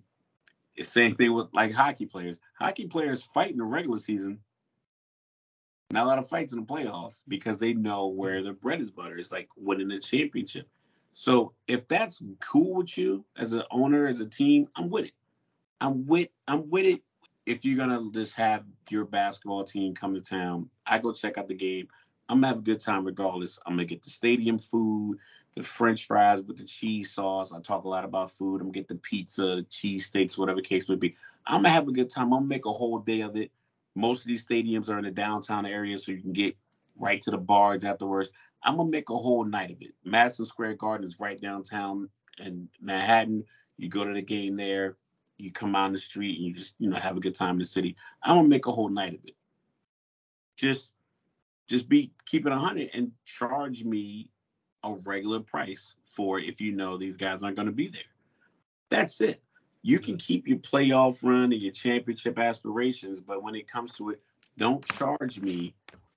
It's same thing with like hockey players. Hockey players fight in the regular season. Not a lot of fights in the playoffs because they know where the bread is buttered. It's like winning a championship. So if that's cool with you as an owner, as a team, I'm with it. I'm with I'm with it. If you're gonna just have your basketball team come to town, I go check out the game. I'm gonna have a good time regardless. I'm gonna get the stadium food, the French fries with the cheese sauce. I talk a lot about food. I'm get the pizza, the cheese steaks, whatever case may be. I'm gonna have a good time. I'm gonna make a whole day of it. Most of these stadiums are in the downtown area, so you can get right to the bars afterwards. I'm gonna make a whole night of it. Madison Square Garden is right downtown in Manhattan. You go to the game there, you come on the street and you just, you know, have a good time in the city. I'm gonna make a whole night of it. Just just be keeping it 100 and charge me a regular price for if you know these guys aren't going to be there. That's it. You can keep your playoff run and your championship aspirations, but when it comes to it, don't charge me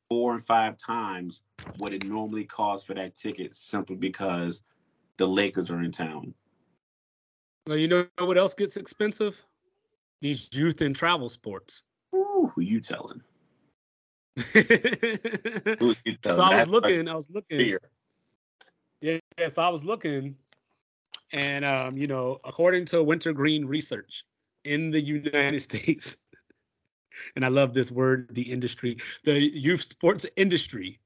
four and five times what it normally costs for that ticket simply because the Lakers are in town. Well, you know what else gets expensive? These youth and travel sports. Ooh, who you telling? so I was looking, I was looking. Fear. Yeah, so I was looking, and um, you know, according to Wintergreen Research in the United States, and I love this word, the industry, the youth sports industry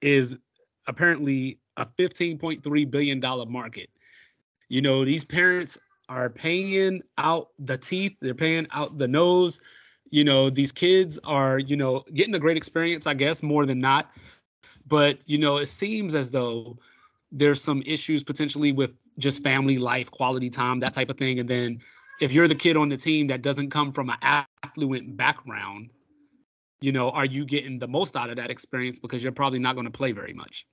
is apparently a 15.3 billion dollar market. You know, these parents are paying out the teeth, they're paying out the nose. You know, these kids are, you know, getting a great experience, I guess, more than not. But, you know, it seems as though there's some issues potentially with just family life, quality time, that type of thing. And then if you're the kid on the team that doesn't come from an affluent background, you know, are you getting the most out of that experience because you're probably not going to play very much?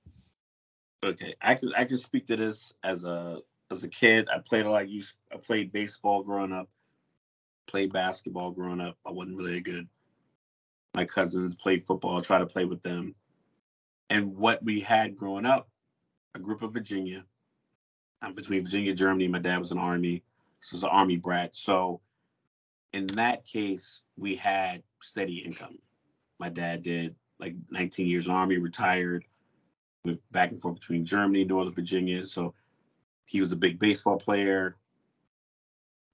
Okay, I can I can speak to this as a as a kid. I played a lot. Of, I played baseball growing up. Played basketball growing up. I wasn't really a good. My cousins played football. I tried to play with them. And what we had growing up, a group of Virginia. I'm between Virginia, Germany. My dad was an army, so was an army brat. So in that case, we had steady income. My dad did like 19 years in army, retired, went back and forth between Germany and Northern Virginia. So he was a big baseball player,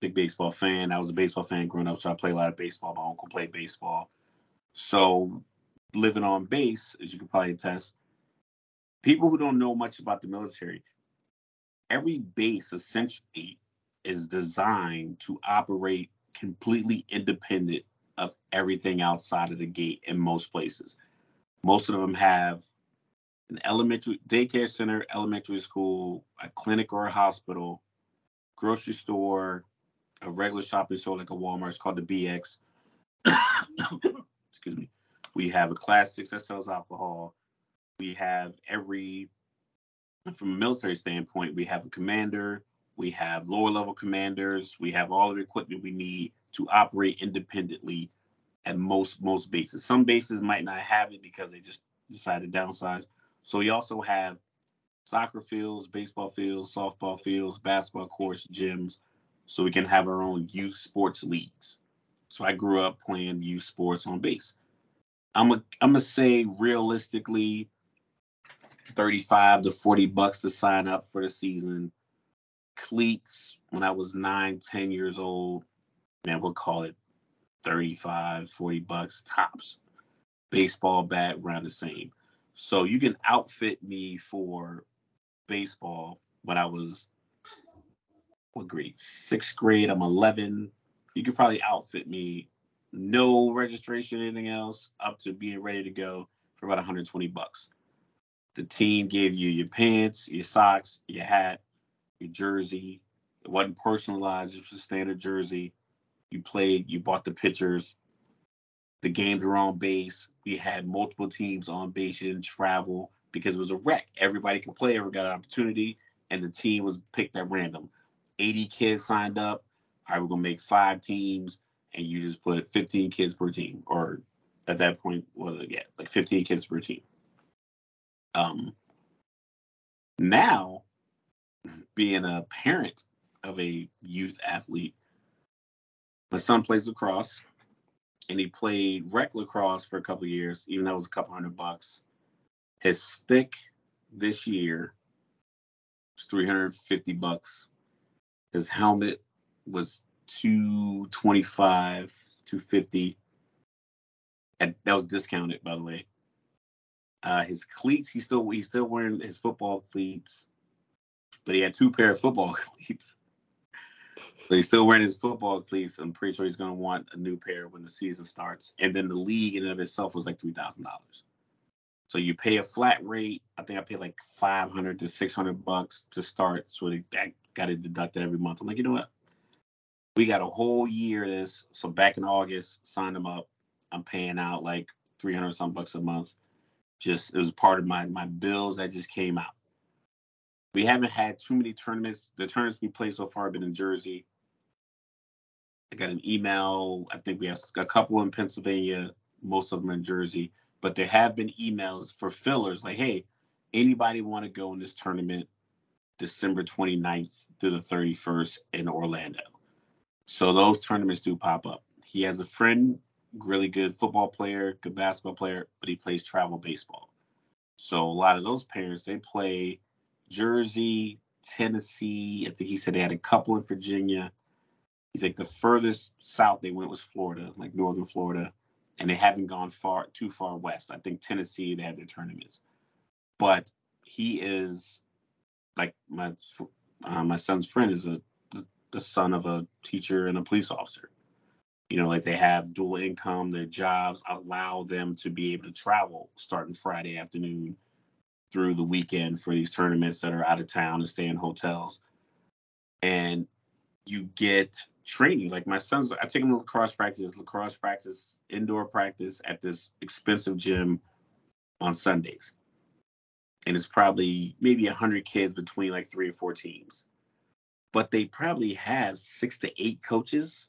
big baseball fan. I was a baseball fan growing up, so I played a lot of baseball. My uncle played baseball. So living on base, as you can probably attest, people who don't know much about the military, every base essentially is designed to operate completely independent of everything outside of the gate in most places. Most of them have an elementary daycare center, elementary school, a clinic or a hospital, grocery store, a regular shopping store like a Walmart. It's called the BX. Excuse me. We have a class six that sells alcohol. We have every, from a military standpoint, we have a commander. We have lower level commanders. We have all the equipment we need to operate independently at most most bases. Some bases might not have it because they just decided to downsize. So we also have soccer fields, baseball fields, softball fields, basketball courts, gyms, so we can have our own youth sports leagues. So I grew up playing youth sports on base. I'm a, I'm gonna say realistically, 35 to 40 bucks to sign up for the season. Cleats when I was nine, 10 years old, man, we'll call it 35, 40 bucks tops. Baseball bat around the same. So you can outfit me for baseball when I was what grade? Sixth grade. I'm 11. You could probably outfit me, no registration, anything else, up to being ready to go for about 120 bucks. The team gave you your pants, your socks, your hat, your jersey. It wasn't personalized; it was a standard jersey. You played, you bought the pitchers. The games were on base. We had multiple teams on base. You didn't travel because it was a rec. Everybody could play, ever got an opportunity, and the team was picked at random. 80 kids signed up. All right, we're gonna make five teams, and you just put 15 kids per team, or at that point, well, yeah, like 15 kids per team. Um, now, being a parent of a youth athlete, My son plays lacrosse, and he played rec lacrosse for a couple years, even though it was a couple hundred bucks. His stick this year was 350 bucks. His helmet was 225, 250. And that was discounted, by the way. Uh, his cleats, he's still he's still wearing his football cleats, but he had two pair of football cleats. So he's still wearing his football cleats. I'm pretty sure he's to want a new pair when the season starts. And then the league in and of itself was like three thousand dollars. So you pay a flat rate. I think I paid like 500 to 600 bucks to start. So they got it deducted every month. I'm like, you know what? We got a whole year of this. So back in August, signed him up. I'm paying out like 300 some bucks a month. Just it was part of my my bills that just came out. We haven't had too many tournaments. The tournaments we played so far have been in Jersey. I got an email. I think we have a couple in Pennsylvania, most of them in Jersey but there have been emails for fillers like, hey, anybody want to go in this tournament December 29th to the 31st in Orlando? So those tournaments do pop up. He has a friend, really good football player, good basketball player, but he plays travel baseball. So a lot of those parents, they play Jersey, Tennessee. I think he said they had a couple in Virginia. He's like the furthest south they went was Florida, like northern Florida and they haven't gone far too far west. I think Tennessee they had their tournaments, but he is like my uh, my son's friend is a the son of a teacher and a police officer. You know, like they have dual income. Their jobs allow them to be able to travel starting Friday afternoon through the weekend for these tournaments that are out of town and stay in hotels. And you get training. Like my son's, I take him to lacrosse practice, lacrosse practice, indoor practice at this expensive gym on Sundays. And it's probably maybe 100 kids between like three or four teams. But they probably have six to eight coaches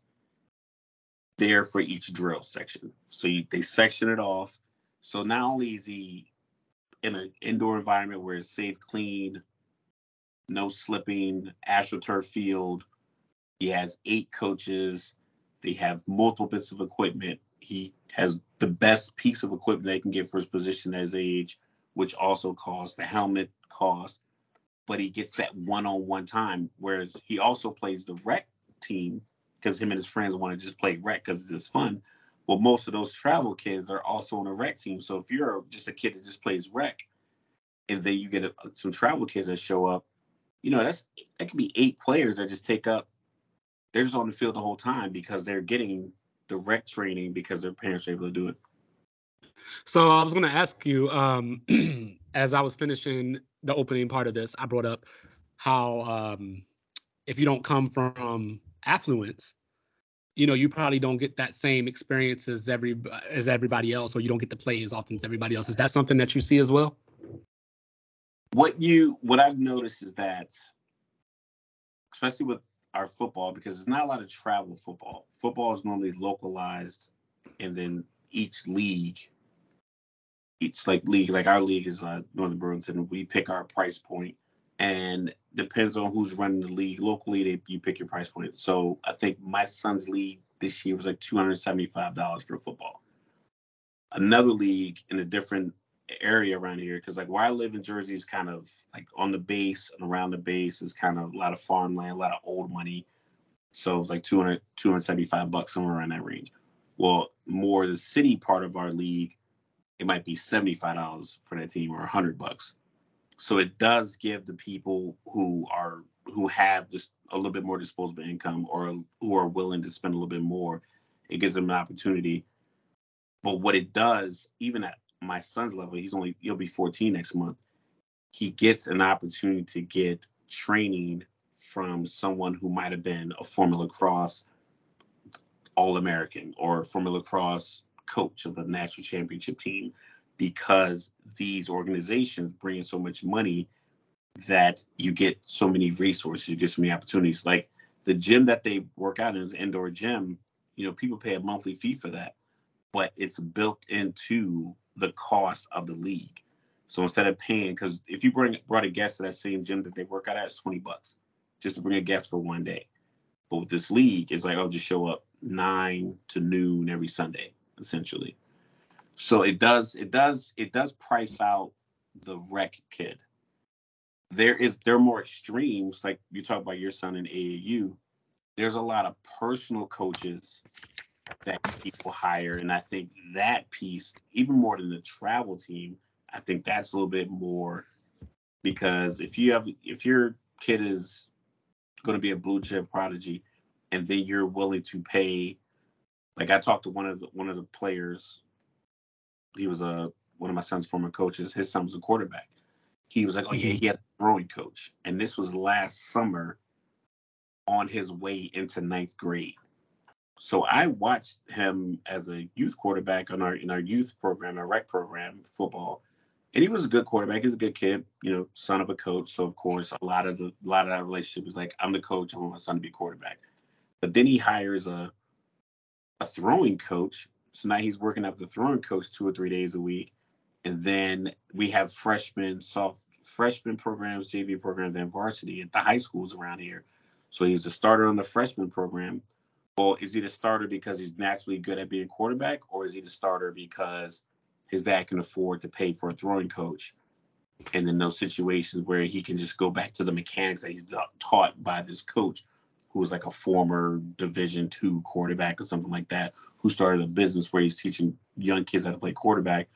there for each drill section. So you, they section it off. So not only is he in an indoor environment where it's safe, clean, no slipping, astroturf field, he has eight coaches. They have multiple bits of equipment. He has the best piece of equipment they can get for his position at his age, which also costs the helmet cost. But he gets that one-on-one time, whereas he also plays the rec team because him and his friends want to just play rec because it's just fun. Well, most of those travel kids are also on a rec team. So if you're just a kid that just plays rec, and then you get a, some travel kids that show up, you know that's that could be eight players that just take up they're just on the field the whole time because they're getting direct training because their parents are able to do it. So I was going to ask you, um, as I was finishing the opening part of this, I brought up how um, if you don't come from affluence, you know, you probably don't get that same experience as every as everybody else, or you don't get to play as often as everybody else. Is that something that you see as well? What you what I've noticed is that, especially with our football because there's not a lot of travel football. Football is normally localized, and then each league, each like league, like our league is uh, Northern Burlington. We pick our price point, and depends on who's running the league locally. They you pick your price point. So I think my son's league this year was like two hundred seventy five dollars for football. Another league in a different area around here because like where I live in Jersey is kind of like on the base and around the base is kind of a lot of farmland, a lot of old money. So it's like 200, 275 bucks somewhere around that range. Well, more the city part of our league, it might be $75 for that team or 100 bucks. So it does give the people who are who have just a little bit more disposable income or who are willing to spend a little bit more, it gives them an opportunity. But what it does, even at my son's level, he's only he'll be 14 next month. He gets an opportunity to get training from someone who might have been a former lacrosse All American or former lacrosse coach of a national championship team because these organizations bring in so much money that you get so many resources, you get so many opportunities. Like the gym that they work out in is indoor gym. You know, people pay a monthly fee for that, but it's built into the cost of the league. So instead of paying, because if you bring brought a guest to that same gym that they work out at, it's 20 bucks just to bring a guest for one day. But with this league, it's like, oh, just show up. nine to noon every Sunday, essentially. So it does it does it does price out the rec kid. There is there are more extremes, like you talk about your son in AAU. There's a lot of personal coaches that people hire, and I think that piece, even more than the travel team, I think that's a little bit more because if you have if your kid is going to be a blue chip prodigy, and then you're willing to pay, like I talked to one of the one of the players, he was a one of my son's former coaches. His son was a quarterback. He was like, oh yeah, mm-hmm. he has a throwing coach, and this was last summer on his way into ninth grade. So I watched him as a youth quarterback on our in our youth program, our rec program, football, and he was a good quarterback. He's a good kid, you know, son of a coach. So of course, a lot of the a lot of that relationship was like, I'm the coach, I want my son to be quarterback. But then he hires a a throwing coach. So now he's working up the throwing coach two or three days a week. And then we have freshmen, soft freshman programs, JV programs, and varsity at the high schools around here. So he's a starter on the freshman program. Well, is he the starter because he's naturally good at being quarterback, or is he the starter because his dad can afford to pay for a throwing coach? And then those situations where he can just go back to the mechanics that he's taught by this coach, who was like a former Division two quarterback or something like that, who started a business where he's teaching young kids how to play quarterback.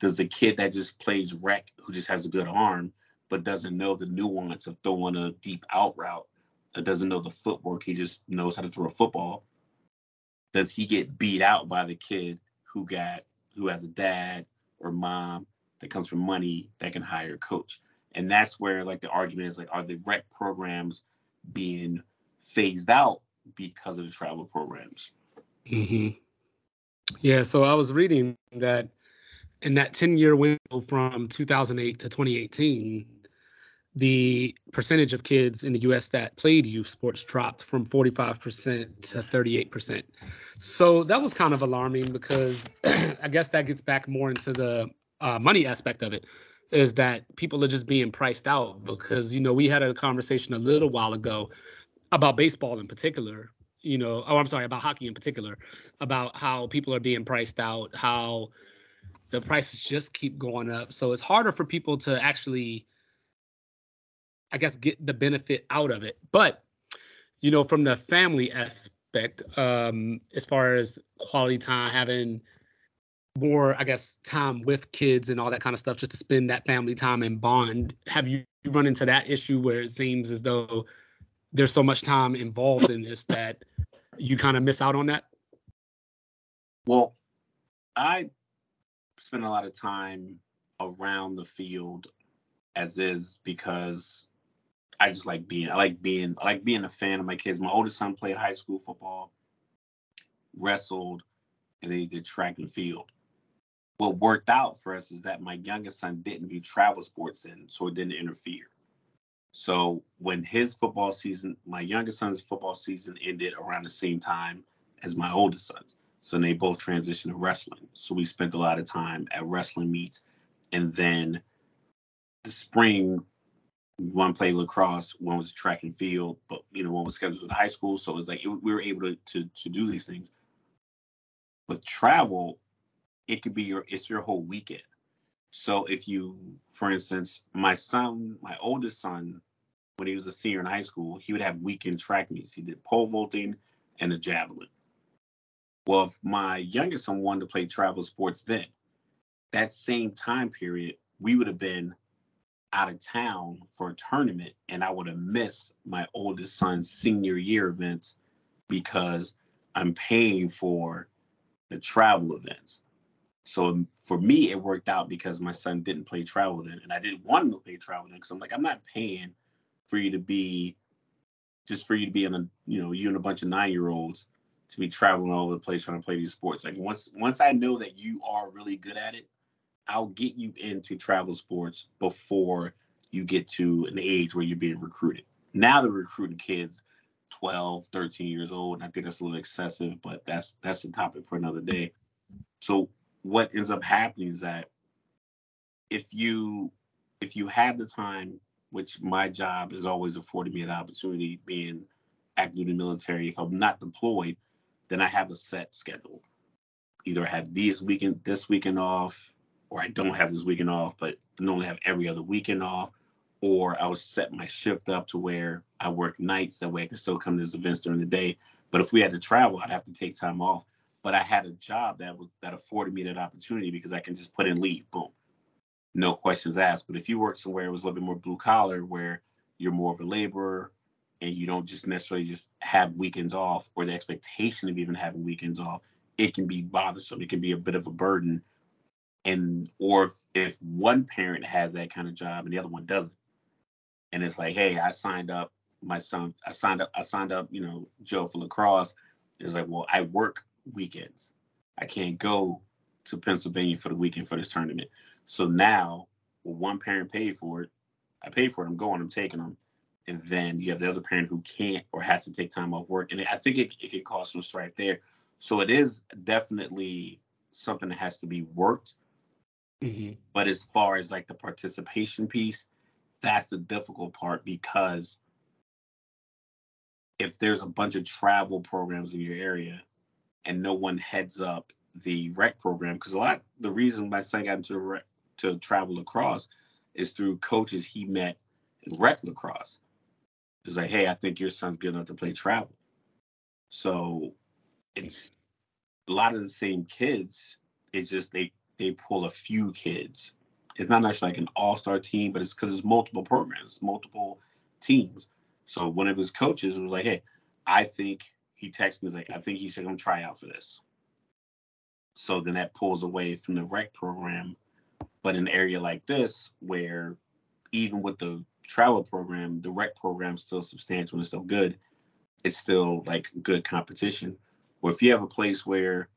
Does the kid that just plays rec, who just has a good arm, but doesn't know the nuance of throwing a deep out route, doesn't know the footwork, he just knows how to throw a football. Does he get beat out by the kid who got who has a dad or mom that comes from money that can hire a coach? And that's where like the argument is like, are the rec programs being phased out because of the travel programs? Mm-hmm. Yeah, so I was reading that in that 10 year window from 2008 to 2018, the percentage of kids in the US that played youth sports dropped from 45% to 38%. So that was kind of alarming because I guess that gets back more into the uh, money aspect of it is that people are just being priced out because you know we had a conversation a little while ago about baseball in particular you know oh i'm sorry about hockey in particular about how people are being priced out how the prices just keep going up so it's harder for people to actually I guess get the benefit out of it. But you know, from the family aspect, um, as far as quality time, having more, I guess, time with kids and all that kind of stuff, just to spend that family time and bond. Have you run into that issue where it seems as though there's so much time involved in this that you kind of miss out on that? Well, I spend a lot of time around the field as is because I just like being I like being I like being a fan of my kids. My oldest son played high school football, wrestled, and then he did track and field. What worked out for us is that my youngest son didn't do travel sports in, so it didn't interfere. So when his football season, my youngest son's football season ended around the same time as my oldest son's. So they both transitioned to wrestling. So we spent a lot of time at wrestling meets. And then the spring one played lacrosse, one was track and field, but you know one was scheduled in high school, so it was like it, we were able to, to to do these things. With travel, it could be your it's your whole weekend. So if you, for instance, my son, my oldest son, when he was a senior in high school, he would have weekend track meets. He did pole vaulting and the javelin. Well, if my youngest son wanted to play travel sports then, that same time period, we would have been out of town for a tournament and I would have missed my oldest son's senior year events because I'm paying for the travel events. So um, for me, it worked out because my son didn't play travel then, and I didn't want him to play travel then because I'm like, I'm not paying for you to be just for you to be in a you know you and a bunch of nine year olds to be traveling all over the place trying to play these sports. Like once once I know that you are really good at it, I'll get you into travel sports before you get to an age where you're being recruited. Now they're recruiting kids 12, 13 years old, and I think that's a little excessive, but that's that's a topic for another day. So what ends up happening is that if you if you have the time, which my job has always afforded me an opportunity being active the military, if I'm not deployed, then I have a set schedule. Either I have these weekend this weekend off, or I don't have this weekend off, but normally have every other weekend off, or I'll set my shift up to where I work nights that way I can still come to these events during the day. But if we had to travel, I'd have to take time off. But I had a job that was that afforded me that opportunity because I can just put in leave, boom, no questions asked. But if you work somewhere it was a little bit more blue collar, where you're more of a laborer and you don't just necessarily just have weekends off or the expectation of even having weekends off, it can be bothersome. It can be a bit of a burden. And or if, if one parent has that kind of job and the other one doesn't, and it's like, hey, I signed up my son, I signed up, I signed up, you know, Joe for lacrosse. It's like, well, I work weekends. I can't go to Pennsylvania for the weekend for this tournament. So now, well, one parent paid for it. I paid for it. I'm going. I'm taking them. And then you have the other parent who can't or has to take time off work. And I think it, it could cause some strife there. So it is definitely something that has to be worked. Mm-hmm. But as far as like the participation piece, that's the difficult part because if there's a bunch of travel programs in your area and no one heads up the rec program, because a lot the reason my son got into rec, to travel lacrosse is through coaches he met in rec lacrosse. It's like, hey, I think your son's good enough to play travel. So it's a lot of the same kids. It's just they they pull a few kids. It's not actually like an all-star team, but it's because it's multiple programs, multiple teams. So one of his coaches was like, hey, I think he texted me like, I think he should come try out for this. So then that pulls away from the rec program. But in an area like this, where even with the travel program, the rec program is still substantial and still good, it's still like good competition. Or if you have a place where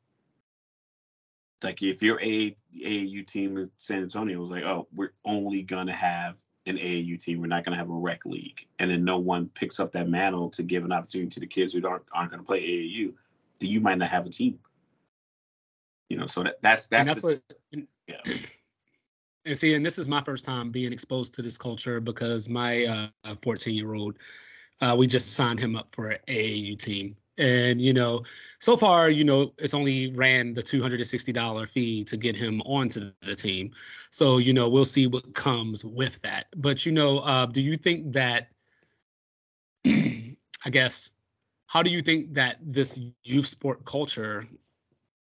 like if your A, AAU team in San Antonio was like, oh, we're only gonna have an AAU team, we're not gonna have a rec league, and then no one picks up that mantle to give an opportunity to the kids who aren't aren't gonna play AAU, then you might not have a team. You know, so that, that's that's, and that's the, what. Yeah. And see, and this is my first time being exposed to this culture because my 14 uh, year old, uh, we just signed him up for an AAU team. And, you know, so far, you know, it's only ran the $260 fee to get him onto the team. So, you know, we'll see what comes with that. But, you know, uh, do you think that, I guess, how do you think that this youth sport culture,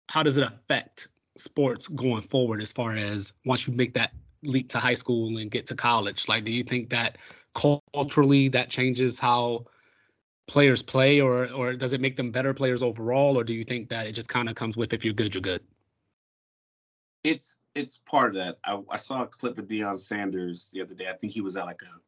how does it affect sports going forward as far as once you make that leap to high school and get to college? Like, do you think that culturally that changes how players play, or or does it make them better players overall, or do you think that it just kind of comes with if you're good, you're good? It's it's part of that. I, I saw a clip of Deion Sanders the other day. I think he was at like a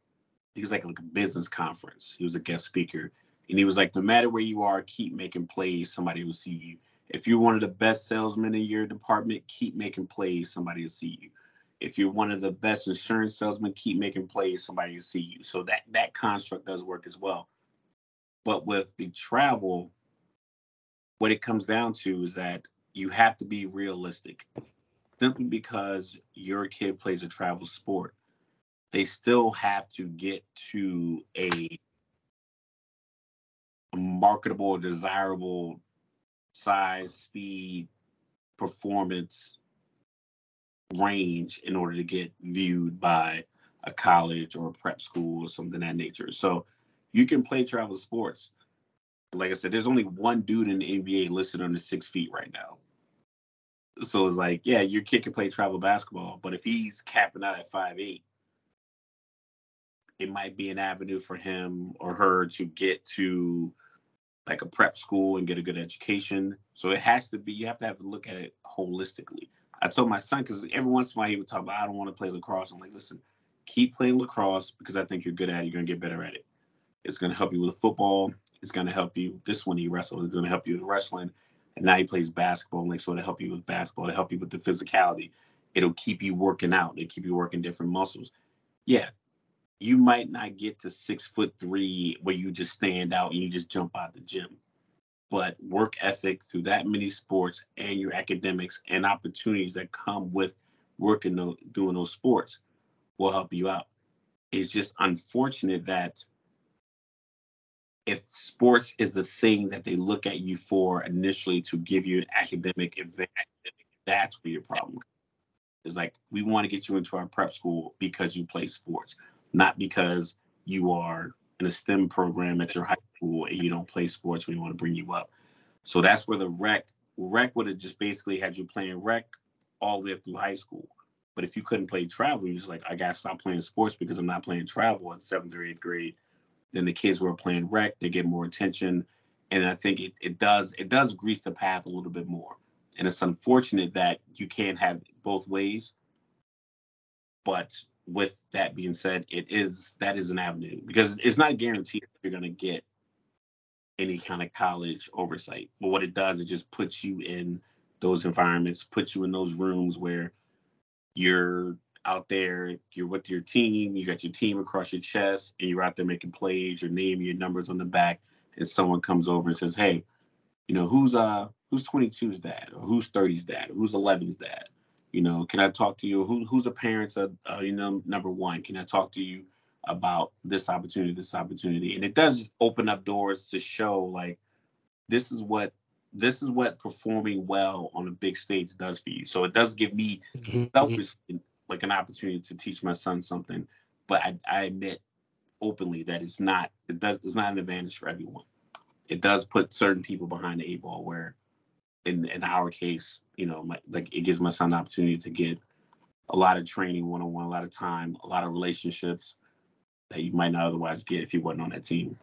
he was like like a business conference. He was a guest speaker, and he was like, no matter where you are, keep making plays. Somebody will see you. If you're one of the best salesmen in your department, keep making plays. Somebody will see you. If you're one of the best insurance salesmen, keep making plays. Somebody will see you. So that that construct does work as well. But with the travel, what it comes down to is that you have to be realistic. Simply because your kid plays a travel sport, they still have to get to a marketable, desirable size, speed, performance range in order to get viewed by a college or a prep school or something that nature. So you can play travel sports. Like I said, there's only one dude in the NBA listed under six feet right now. So it's like, yeah, your kid can play travel basketball, but if he's capping out at five eight, it might be an avenue for him or her to get to like a prep school and get a good education. So it has to be, you have to have to look at it holistically. I told my son, because every once in a while he would talk about, I don't want to play lacrosse. I'm like, listen, keep playing lacrosse because I think you're good at it. You're going to get better at it. It's going to help you with football. It's going to help you. This one he wrestled. It's going to help you with wrestling. And now he plays basketball. Like so to help you with basketball, to help you with the physicality. It'll keep you working out. It'll keep you working different muscles. Yeah, you might not get to six foot three where you just stand out and you just jump out the gym. But work ethic through that many sports and your academics and opportunities that come with working those, doing those sports will help you out. It's just unfortunate that if sports is the thing that they look at you for initially to give you an academic advantage, that's where your problem comes. It's like we want to get you into our prep school because you play sports, not because you are in a STEM program at your high school and you don't play sports you want to bring you up. So that's where the rec rec would have just basically had you playing rec all the way up through high school. But if you couldn't play travel, you're just like, I gotta stop playing sports because I'm not playing travel in seventh or eighth grade. Then the kids who are playing rec, they get more attention. And I think it, it does it does grease the path a little bit more. And it's unfortunate that you can't have both ways. But with that being said, it is that is an avenue because it's not guaranteed that you're gonna get any kind of college oversight. But what it does, it just puts you in those environments, puts you in those rooms where you're out there, you're with your team, you got your team across your chest, and you're out there making plays, your name, your numbers on the back, and someone comes over and says, Hey, you know, who's uh who's 22's dad, or who's 30's dad, or who's 11's dad? You know, can I talk to you? Who who's the parents of uh, you know number one? Can I talk to you about this opportunity, this opportunity? And it does open up doors to show like this is what this is what performing well on a big stage does for you. So it does give me mm-hmm. selfish like an opportunity to teach my son something. But I, I admit openly that it's not it does it's not an advantage for everyone. It does put certain people behind the eight ball where in in our case, you know, my, like it gives my son the opportunity to get a lot of training one on one, a lot of time, a lot of relationships that you might not otherwise get if you wasn't on that team.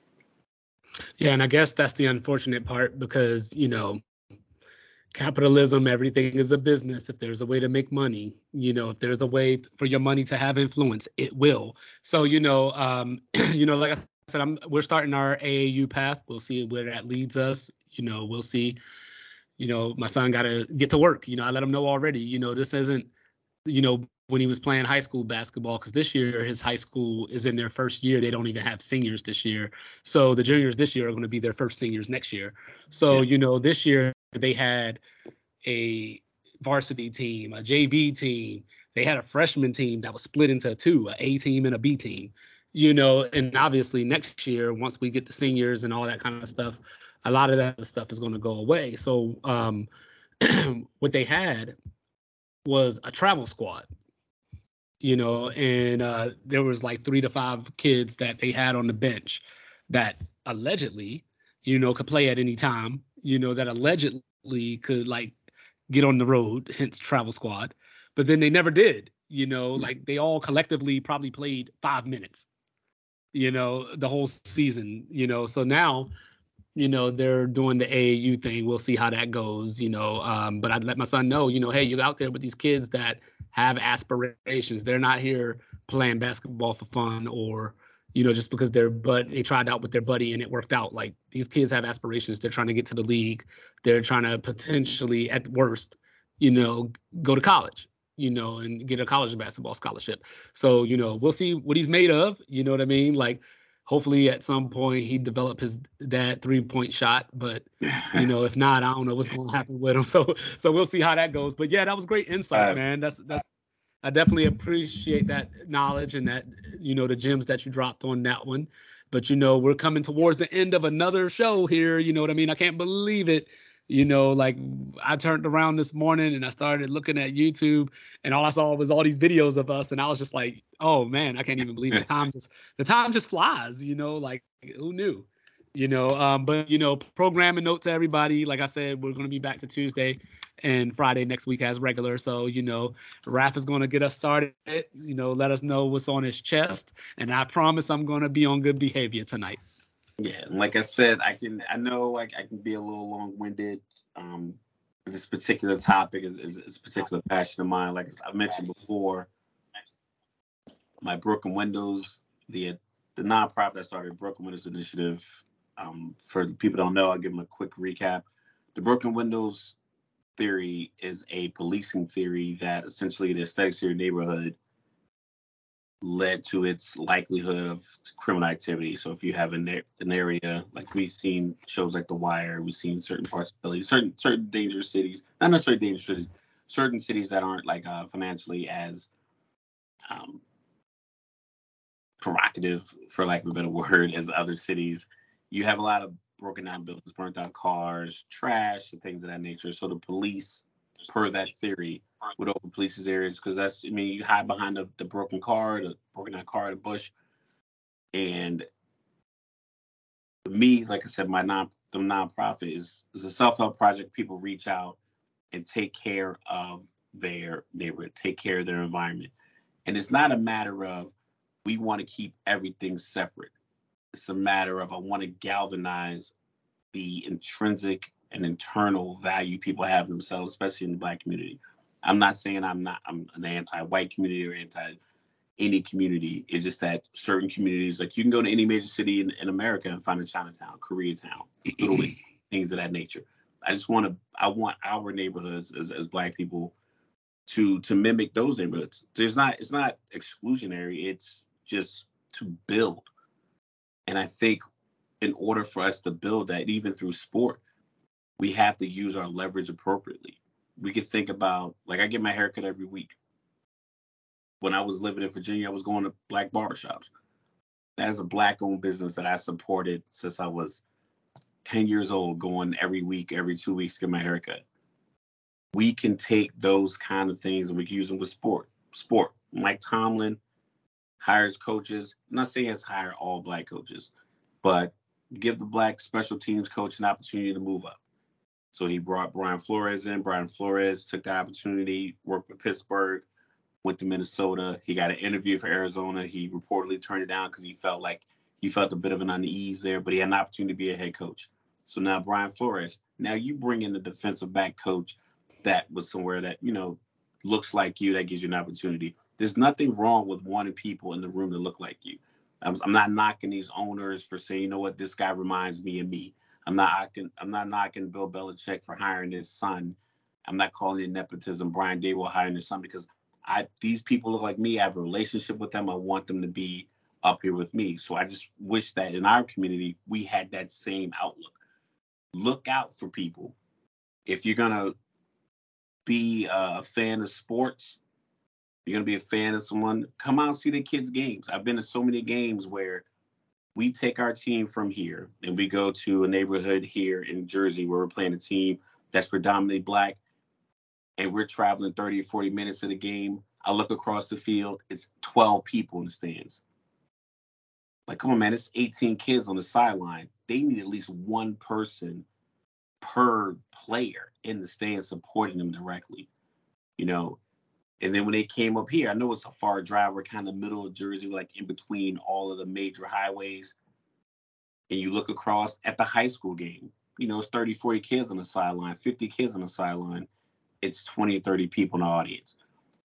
Yeah, and I guess that's the unfortunate part because, you know, capitalism, everything is a business. If there's a way to make money, you know, if there's a way for your money to have influence, it will. So, you know, um, you know, like I said, I'm, we're starting our AAU path. We'll see where that leads us. You know, we'll see. You know, my son got to get to work. You know, I let him know already. You know, this isn't, you know, when he was playing high school basketball because this year his high school is in their first year they don't even have seniors this year so the juniors this year are going to be their first seniors next year so yeah. you know this year they had a varsity team a jv team. They had a freshman team that was split into two a a team and a b team you know and obviously next year once we get the seniors and all that kind of stuff a lot of that stuff is going to go away. So um what they had was a travel squad you know, and uh, there was like three to five kids that they had on the bench that allegedly, you know, could play at any time, you know, that allegedly could like get on the road, hence travel squad, but then they never did, you know, like they all collectively probably played five minutes, you know, the whole season, you know, so now you know they're doing the AAU thing. We'll see how that goes, you know. Um, but I'd let my son know, you know, hey, you're out there with these kids that have aspirations. They're not here playing basketball for fun or you know just because they're but they tried out with their buddy and it worked out. Like these kids have aspirations. They're trying to get to the league. They're trying to potentially, at worst, you know, go to college you know, and get a college basketball scholarship. So, you know, we'll see what he's made of. You know what I mean? Like, hopefully at some point he develop his that three point shot. But you know, if not, I don't know what's going to happen with him. So so we'll see how that goes. But yeah, that was great insight, uh, man. That's that's I definitely appreciate that knowledge and that you know the gems that you dropped on that one. But you know, we're coming towards the end of another show here. You know what I mean? I can't believe it you know, like I turned around this morning and I started looking at YouTube and all I saw was all these videos of us and I was just like, oh man, I can't even believe the time just the time just flies, you know, like who knew? You know, um, but you know, programming note to everybody, like I said, we're gonna be back to Tuesday and Friday next week as regular. So, you know, Raf is gonna get us started, you know, let us know what's on his chest, and I promise I'm gonna be on good behavior tonight. Yeah, like I said, I can I know like I can be a little long-winded. Um, this particular topic is, is, is a particular passion of mine. Like I mentioned before, my Broken Windows, the the nonprofit I started, Broken Windows Initiative. Um, for people don't know, I'll give them a quick recap. The Broken Windows theory is a policing theory that essentially the aesthetics of your neighborhood led to its likelihood of criminal activity. So if you have an, an area like we've seen shows like The Wire, we've seen certain parts of Philly, certain certain dangerous cities, not necessarily dangerous cities, certain cities that aren't like uh, financially as um, provocative, for lack of a better word, as other cities. you have a lot of broken down buildings, burnt out cars, trash, and things of that nature. So the police, per that theory, would open police's areas because that's I mean you hide behind the, the broken car, the broken down car, the bush, and me, like I said, my non the nonprofit is is a self help project. People reach out and take care of their neighborhood, take care of their environment, and it's not a matter of we want to keep everything separate. It's a matter of I want to galvanize the intrinsic and internal value people have themselves, especially in the black community. I'm not saying I'm not I'm an anti-white community or anti any community. It's just that certain communities, like you can go to any major city in, in America and find a Chinatown, Koreatown, Little things of that nature. I just want to I want our neighborhoods as, as black people to to mimic those neighborhoods. There's not it's not exclusionary. It's just to build. And I think in order for us to build that, even through sport, we have to use our leverage appropriately. We could think about like I get my haircut every week. When I was living in Virginia, I was going to black barbershops. That is a black owned business that I supported since I was 10 years old, going every week, every two weeks to get my haircut. We can take those kind of things and we can use them with sport. Sport. Mike Tomlin hires coaches. I'm not saying it's hire all black coaches, but give the black special teams coach an opportunity to move up. So he brought Brian Flores in. Brian Flores took the opportunity, worked with Pittsburgh, went to Minnesota. He got an interview for Arizona. He reportedly turned it down because he felt like he felt a bit of an unease there, but he had an opportunity to be a head coach. So now Brian Flores, now you bring in the defensive back coach that was somewhere that, you know, looks like you, that gives you an opportunity. There's nothing wrong with wanting people in the room to look like you. I'm, I'm not knocking these owners for saying, you know what, this guy reminds me of me. I'm not knocking, I'm not knocking Bill Belichick for hiring his son. I'm not calling it nepotism. Brian Daboll hiring his son because I these people look like me. I have a relationship with them. I want them to be up here with me. So I just wish that in our community we had that same outlook. Look out for people. If you're gonna be a fan of sports, you're gonna be a fan of someone. Come out and see the kids' games. I've been to so many games where we take our team from here and we go to a neighborhood here in Jersey where we're playing a team that's predominantly black and we're traveling 30 or 40 minutes of the game. I look across the field, it's 12 people in the stands. Like, come on, man, it's 18 kids on the sideline. They need at least one person per player in the stands supporting them directly. You know, and then when they came up here, I know it's a far drive. We're kind of middle of Jersey, like in between all of the major highways. And you look across at the high school game, you know, it's 30, 40 kids on the sideline, 50 kids on the sideline. It's 20 or 30 people in the audience.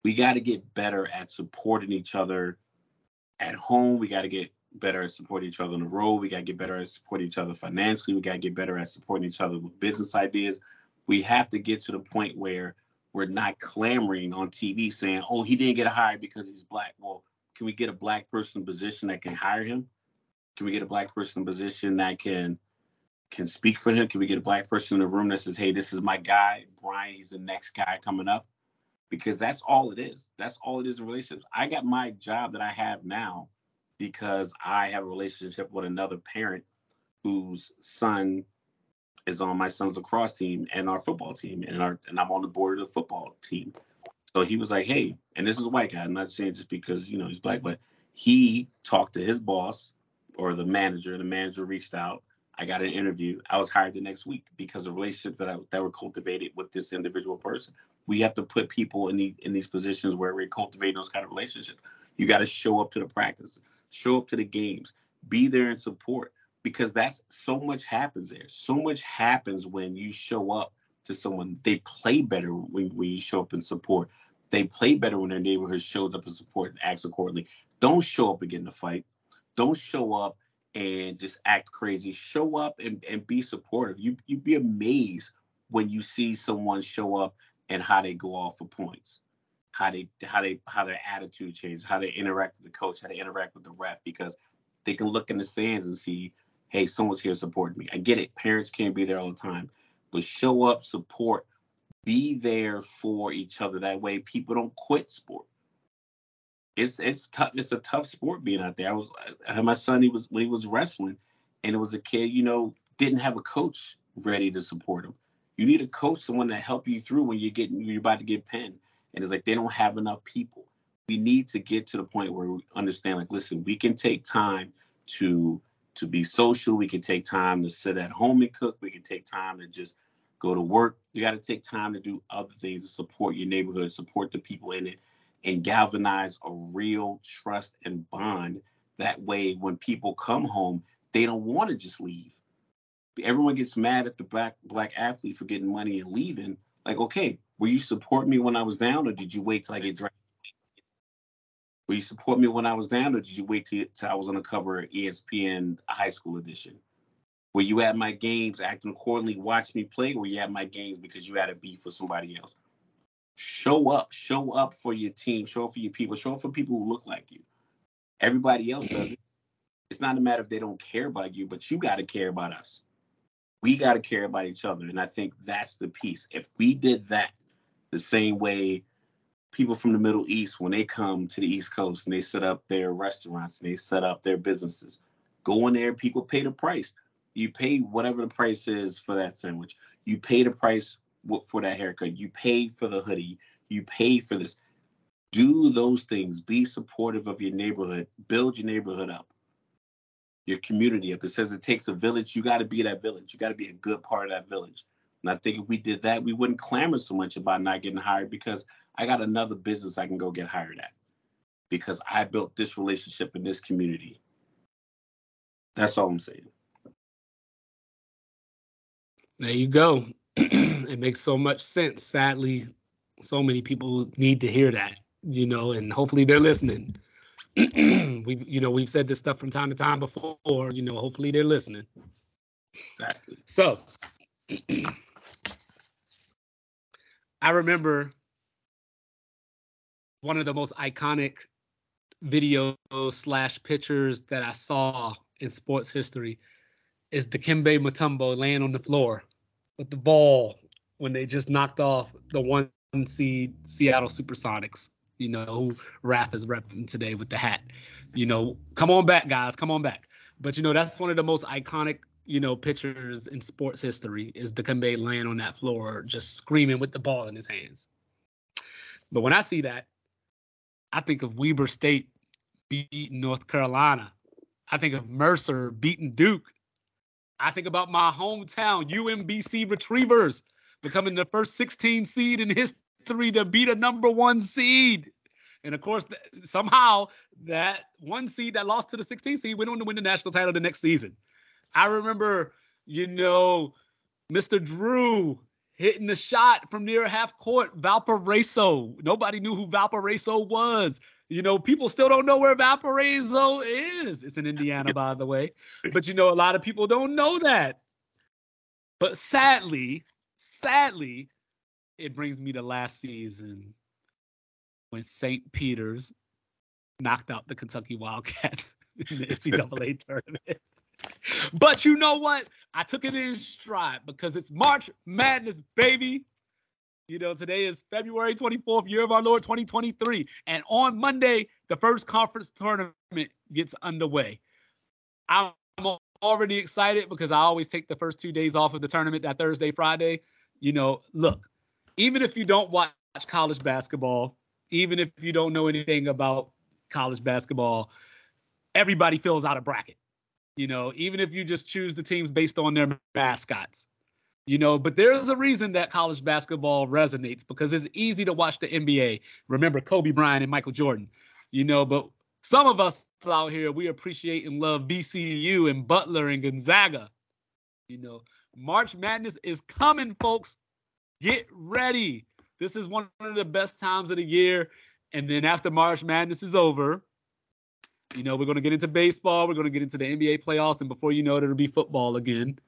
We got to get better at supporting each other at home. We got to get better at supporting each other on the road. We got to get better at supporting each other financially. We got to get better at supporting each other with business ideas. We have to get to the point where we're not clamoring on TV saying, "Oh, he didn't get hired because he's black." Well, can we get a black person position that can hire him? Can we get a black person position that can can speak for him? Can we get a black person in the room that says, "Hey, this is my guy, Brian. He's the next guy coming up." Because that's all it is. That's all it is in relationships. I got my job that I have now because I have a relationship with another parent whose son is on my son's lacrosse team and our football team, and our and I'm on the board of the football team. So he was like, hey, and this is a white guy. I'm not saying just because you know he's black, but he talked to his boss or the manager. The manager reached out. I got an interview. I was hired the next week because of relationships that I, that were cultivated with this individual person. We have to put people in the in these positions where we're cultivating those kind of relationships. You got to show up to the practice, show up to the games, be there and support because that's so much happens there. So much happens when you show up to someone. They play better when, when you show up and support. They play better when their neighborhood shows up and support and acts accordingly. Don't show up and get in a fight. Don't show up and just act crazy. Show up and, and be supportive. You you'd be amazed when you see someone show up and how they go off for points. How they how they how their attitude changes, how they interact with the coach, how they interact with the ref, because they can look in the stands and see hey, someone's here supporting me. I get it. Parents can't be there all the time, but show up, support, be there for each other. That way, people don't quit sport. It's it's tough. It's a tough sport being out there. I was I had my son. He was when he was wrestling. and it was a kid, you know, didn't have a coach ready to support him. You need a coach, someone to help you through when you're getting you're about to get pinned. And it's like they don't have enough people. We need to get to the point where we understand, like, listen, we can take time to to be social. We can take time to sit at home and cook. We can take time to just go to work. You got to take time to do other things to support your neighborhood, support the people in it, and galvanize a real trust and bond. That way, when people come home, they don't want to just leave. Everyone gets mad at the black black athlete for getting money and leaving. Like, okay, will you support me when I was down, or did you wait till I get drafted? Will you support me when I was down, or did you wait till, till I was on the cover of ESPN High School Edition? Were you at my games acting accordingly, watch me play, or were you at my games because you had a beef with somebody else? Show up, show up for your team, show up for your people, show up for people who look like you. Everybody else does it. It's not a matter if they don't care about you, but you got to care about us. We got to care about each other. And I think that's the piece. If we did that the same way people from the Middle East, when they come to the East Coast and they set up their restaurants and they set up their businesses, go in there, people pay the price. You pay whatever the price is for that sandwich. You pay the price for that haircut. You pay for the hoodie. You pay for this. Do those things. Be supportive of your neighborhood. Build your neighborhood up, your community up. It says it takes a village. You got to be that village. You got to be a good part of that village. And I think if we did that, we wouldn't clamor so much about not getting hired because I got another business I can go get hired at because I built this relationship in this community. That's all I'm saying. There you go. it makes so much sense. Sadly, so many people need to hear that, you know, and hopefully they're listening. we've, you know, we've said this stuff from time to time before, you know, hopefully they're listening. Exactly. So, I remember one of the most iconic videos slash pictures that I saw in sports history is Dikembe Mutombo laying on the floor with the ball when they just knocked off the one seed Seattle Supersonics. You know, who Raf is repping today with the hat. You know, come on back, guys, come on back. But you know, that's one of the most iconic, you know, pictures in sports history is Dikembe laying on that floor, just screaming with the ball in his hands. But when I see that, I think of Weber State beating North Carolina. I think of Mercer beating Duke. I think about my hometown, UMBC Retrievers, becoming the first 16 seed in history to beat a number one seed. And of course, somehow that one seed that lost to the 16 seed went on to win the national title the next season. I remember, you know, Mr. Drew hitting the shot from near half court, Valparaiso. Nobody knew who Valparaiso was. You know, people still don't know where Valparaiso is. It's in Indiana, by the way. But you know, a lot of people don't know that. But sadly, sadly, it brings me to last season when St. Peter's knocked out the Kentucky Wildcats in the NCAA tournament. But you know what? I took it in stride because it's March Madness, baby. You know, today is February 24th, year of our Lord 2023. And on Monday, the first conference tournament gets underway. I'm already excited because I always take the first two days off of the tournament, that Thursday, Friday. You know, look, even if you don't watch college basketball, even if you don't know anything about college basketball, everybody fills out a bracket. You know, even if you just choose the teams based on their mascots you know, but there's a reason that college basketball resonates because it's easy to watch the NBA. Remember Kobe Bryant and Michael Jordan, you know, but some of us out here, we appreciate and love VCU and Butler and Gonzaga. You know, March Madness is coming, folks. Get ready. This is one of the best times of the year. And then after March Madness is over, you know, we're going to get into baseball. We're going to get into the NBA playoffs. And before you know it, it'll be football again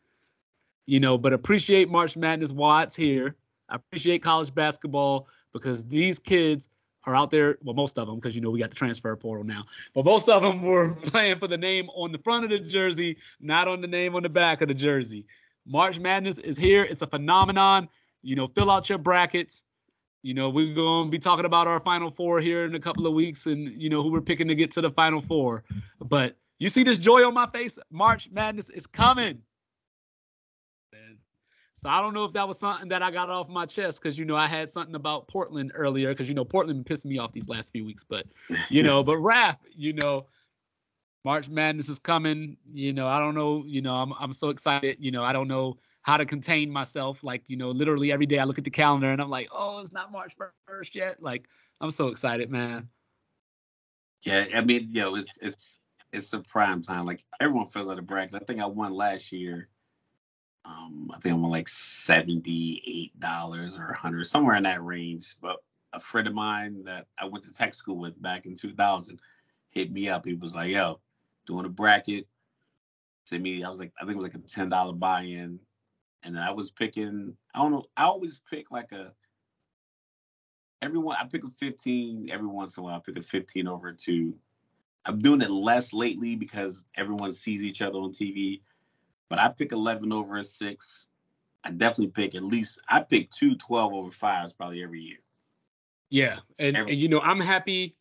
you know, but appreciate March Madness while it's here. I appreciate college basketball because these kids are out there. Well, most of them, because you know we got the transfer portal now. But most of them were playing for the name on the front of the jersey, not on the name on the back of the jersey. March Madness is here. It's a phenomenon. You know, fill out your brackets. You know, we're going to be talking about our Final Four here in a couple of weeks, and you know who we're picking to get to the Final Four. But You see this joy on my face? March Madness is coming. So I don't know if that was something that I got off my chest because you know I had something about Portland earlier because you know Portland pissed me off these last few weeks, but you know, but Raf, you know, March Madness is coming. You know, I don't know. You know, I'm I'm so excited. You know, I don't know how to contain myself. Like, you know, literally every day I look at the calendar and I'm like, oh, it's not March 1st yet. Like, I'm so excited, man. Yeah, I mean, yo, it's it's it's a prime time. Like everyone feels like a bracket. I think I won last year. Um, I think I won like seventy-eight dollars or hundred, somewhere in that range. But a friend of mine that I went to tech school with back in 2000 hit me up. He was like, "Yo, doing a bracket." To me, I was like, I think it was like a ten dollar buy-in and then I was picking. I don't know. I always pick like a. Everyone, I pick a 15 every once in a while. I pick a 15 over a two. I'm doing it less lately because everyone sees each other on TV. But I pick 11 over a six. I definitely pick at least. I pick two 12 over fives probably every year. Yeah, and, every, and you know I'm happy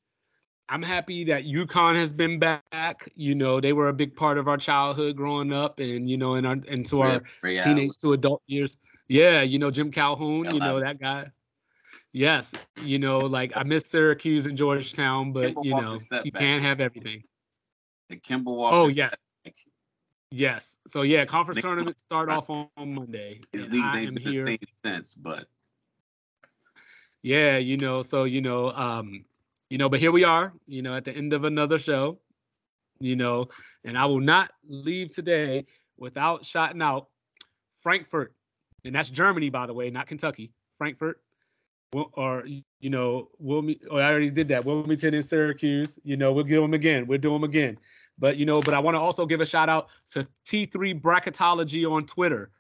I'm happy that UConn has been back. You know, they were a big part of our childhood growing up, and you know, in our into our teenage to adult years. Yeah, you know, Jim Calhoun. You know that guy. Yes, you know, like I miss Syracuse and Georgetown, but you know, you can't have everything. The Kemba Walker. Oh yes. Yes. So yeah, conference tournament start off on, on Monday. I am here. Sense, but yeah, you know, so you know, um, you know, but here we are, you know, at the end of another show, you know, and I will not leave today without shouting out Frankfurt, and that's Germany, by the way, not Kentucky. Frankfurt, or you know, Wilmington. Oh, I already did that. Wilmington and Syracuse. You know, we'll give them again. We'll do them again. But you know, but I want to also give a shout out to T3 Bracketology on Twitter.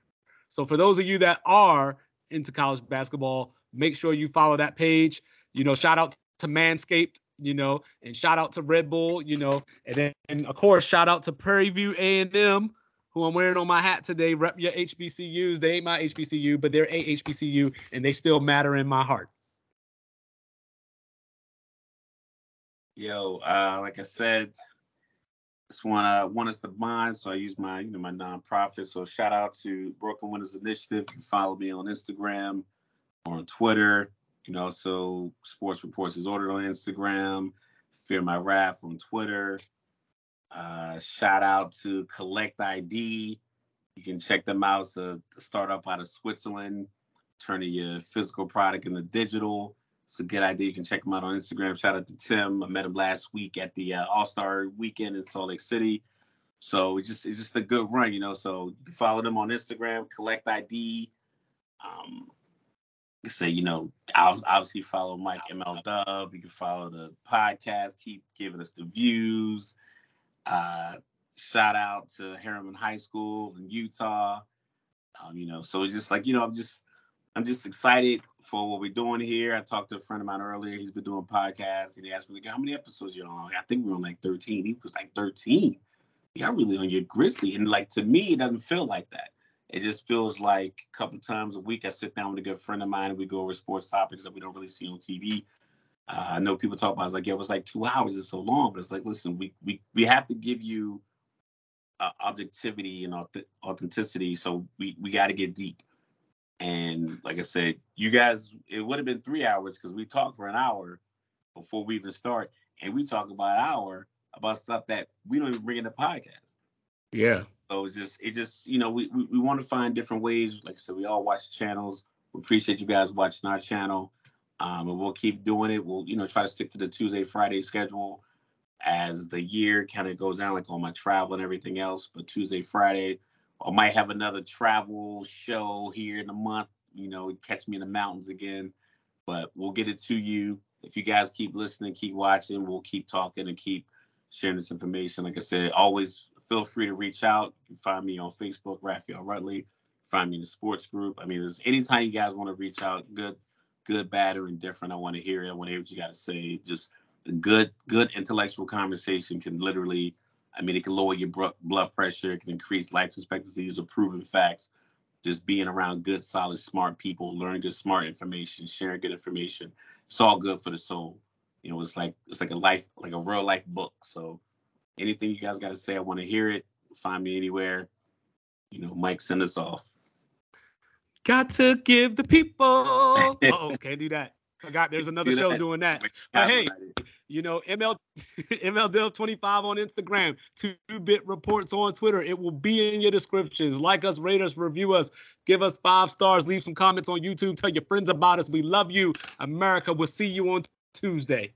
So for those of you that are into college basketball, make sure you follow that page. You know, shout out to Manscaped, you know, and shout out to Red Bull, you know, and then and of course shout out to Prairie View A&M, who I'm wearing on my hat today. Rep your HBCUs. They ain't my HBCU, but they're a HBCU, and they still matter in my heart. Yo, uh, like I said, one uh one is the bond, so I use my you know my nonprofit. So shout out to Broken Windows Initiative. You can follow me on Instagram or on Twitter. You know, so Sports Reports is ordered on Instagram. Fear My Raf on Twitter. Uh, shout out to Collect ID. You can check them out. It's a, startup out of Switzerland, turning your physical product into digital. It's a good idea. You can check them out on Instagram. Shout out to Tim. I met him last week at the uh, All Star Weekend in Salt Lake City. So it's just it's just a good run, you know. So you can follow them on Instagram, Collect ID. Um, say, you know, obviously follow Mike ML Dub. You can follow the podcast. Keep giving us the views. Uh, shout out to Herriman High School in Utah. Um, you know, so it's just like, you know, I'm just I'm just excited for what we're doing here. I talked to a friend of mine earlier. He's been doing podcasts, and he asked me, like, how many episodes you on? I think we are on like 13. He was like 13. Yeah, really on your Grizzly. And like to me, it doesn't feel like that. It just feels like a couple times a week I sit down with a good friend of mine and we go over sports topics that we don't really see on TV. Uh, I know people talk about it's like yeah, it was like two hours, it's so long, but it's like listen, we we we have to give you uh, objectivity and authenticity, so we we got to get deep. And like I said, you guys, it would have been three hours because we talked for an hour before we even start, and we talk about an hour about stuff that we don't even bring in the podcast. Yeah. So it's just it just you know we, we, we want to find different ways. Like I said, we all watch the channels. We appreciate you guys watching our channel. Um, and we'll keep doing it. We'll you know try to stick to the Tuesday Friday schedule as the year kind of goes down, like all my travel and everything else. But Tuesday Friday, I might have another travel show here in a month. You know, catch me in the mountains again. But we'll get it to you. If you guys keep listening, keep watching, we'll keep talking and keep sharing this information. Like I said, always feel free to reach out. You can find me on Facebook, Raphael Rutley. Find me in the sports group. I mean, there's anytime you guys want to reach out, good, good, bad, or indifferent. I want to hear it. I want to hear what you got to say. Just good, good intellectual conversation can literally, I mean, it can lower your blood pressure. It can increase life expectancy. These are proven facts. Just being around good, solid, smart people, learning good, smart information, sharing good information. It's all good for the soul. You know, it's like it's like a life, like a real life book. So anything you guys got to say, I want to hear it. Find me anywhere. You know, Mike, send us off. Got to give the people. oh, can't do that. Forgot there's another do show doing that. But hey, you know, ML MLDub25 on Instagram, two bit reports on Twitter. It will be in your descriptions. Like us, rate us, review us, give us five stars, leave some comments on YouTube, tell your friends about us. We love you. America, we'll see you on Tuesday.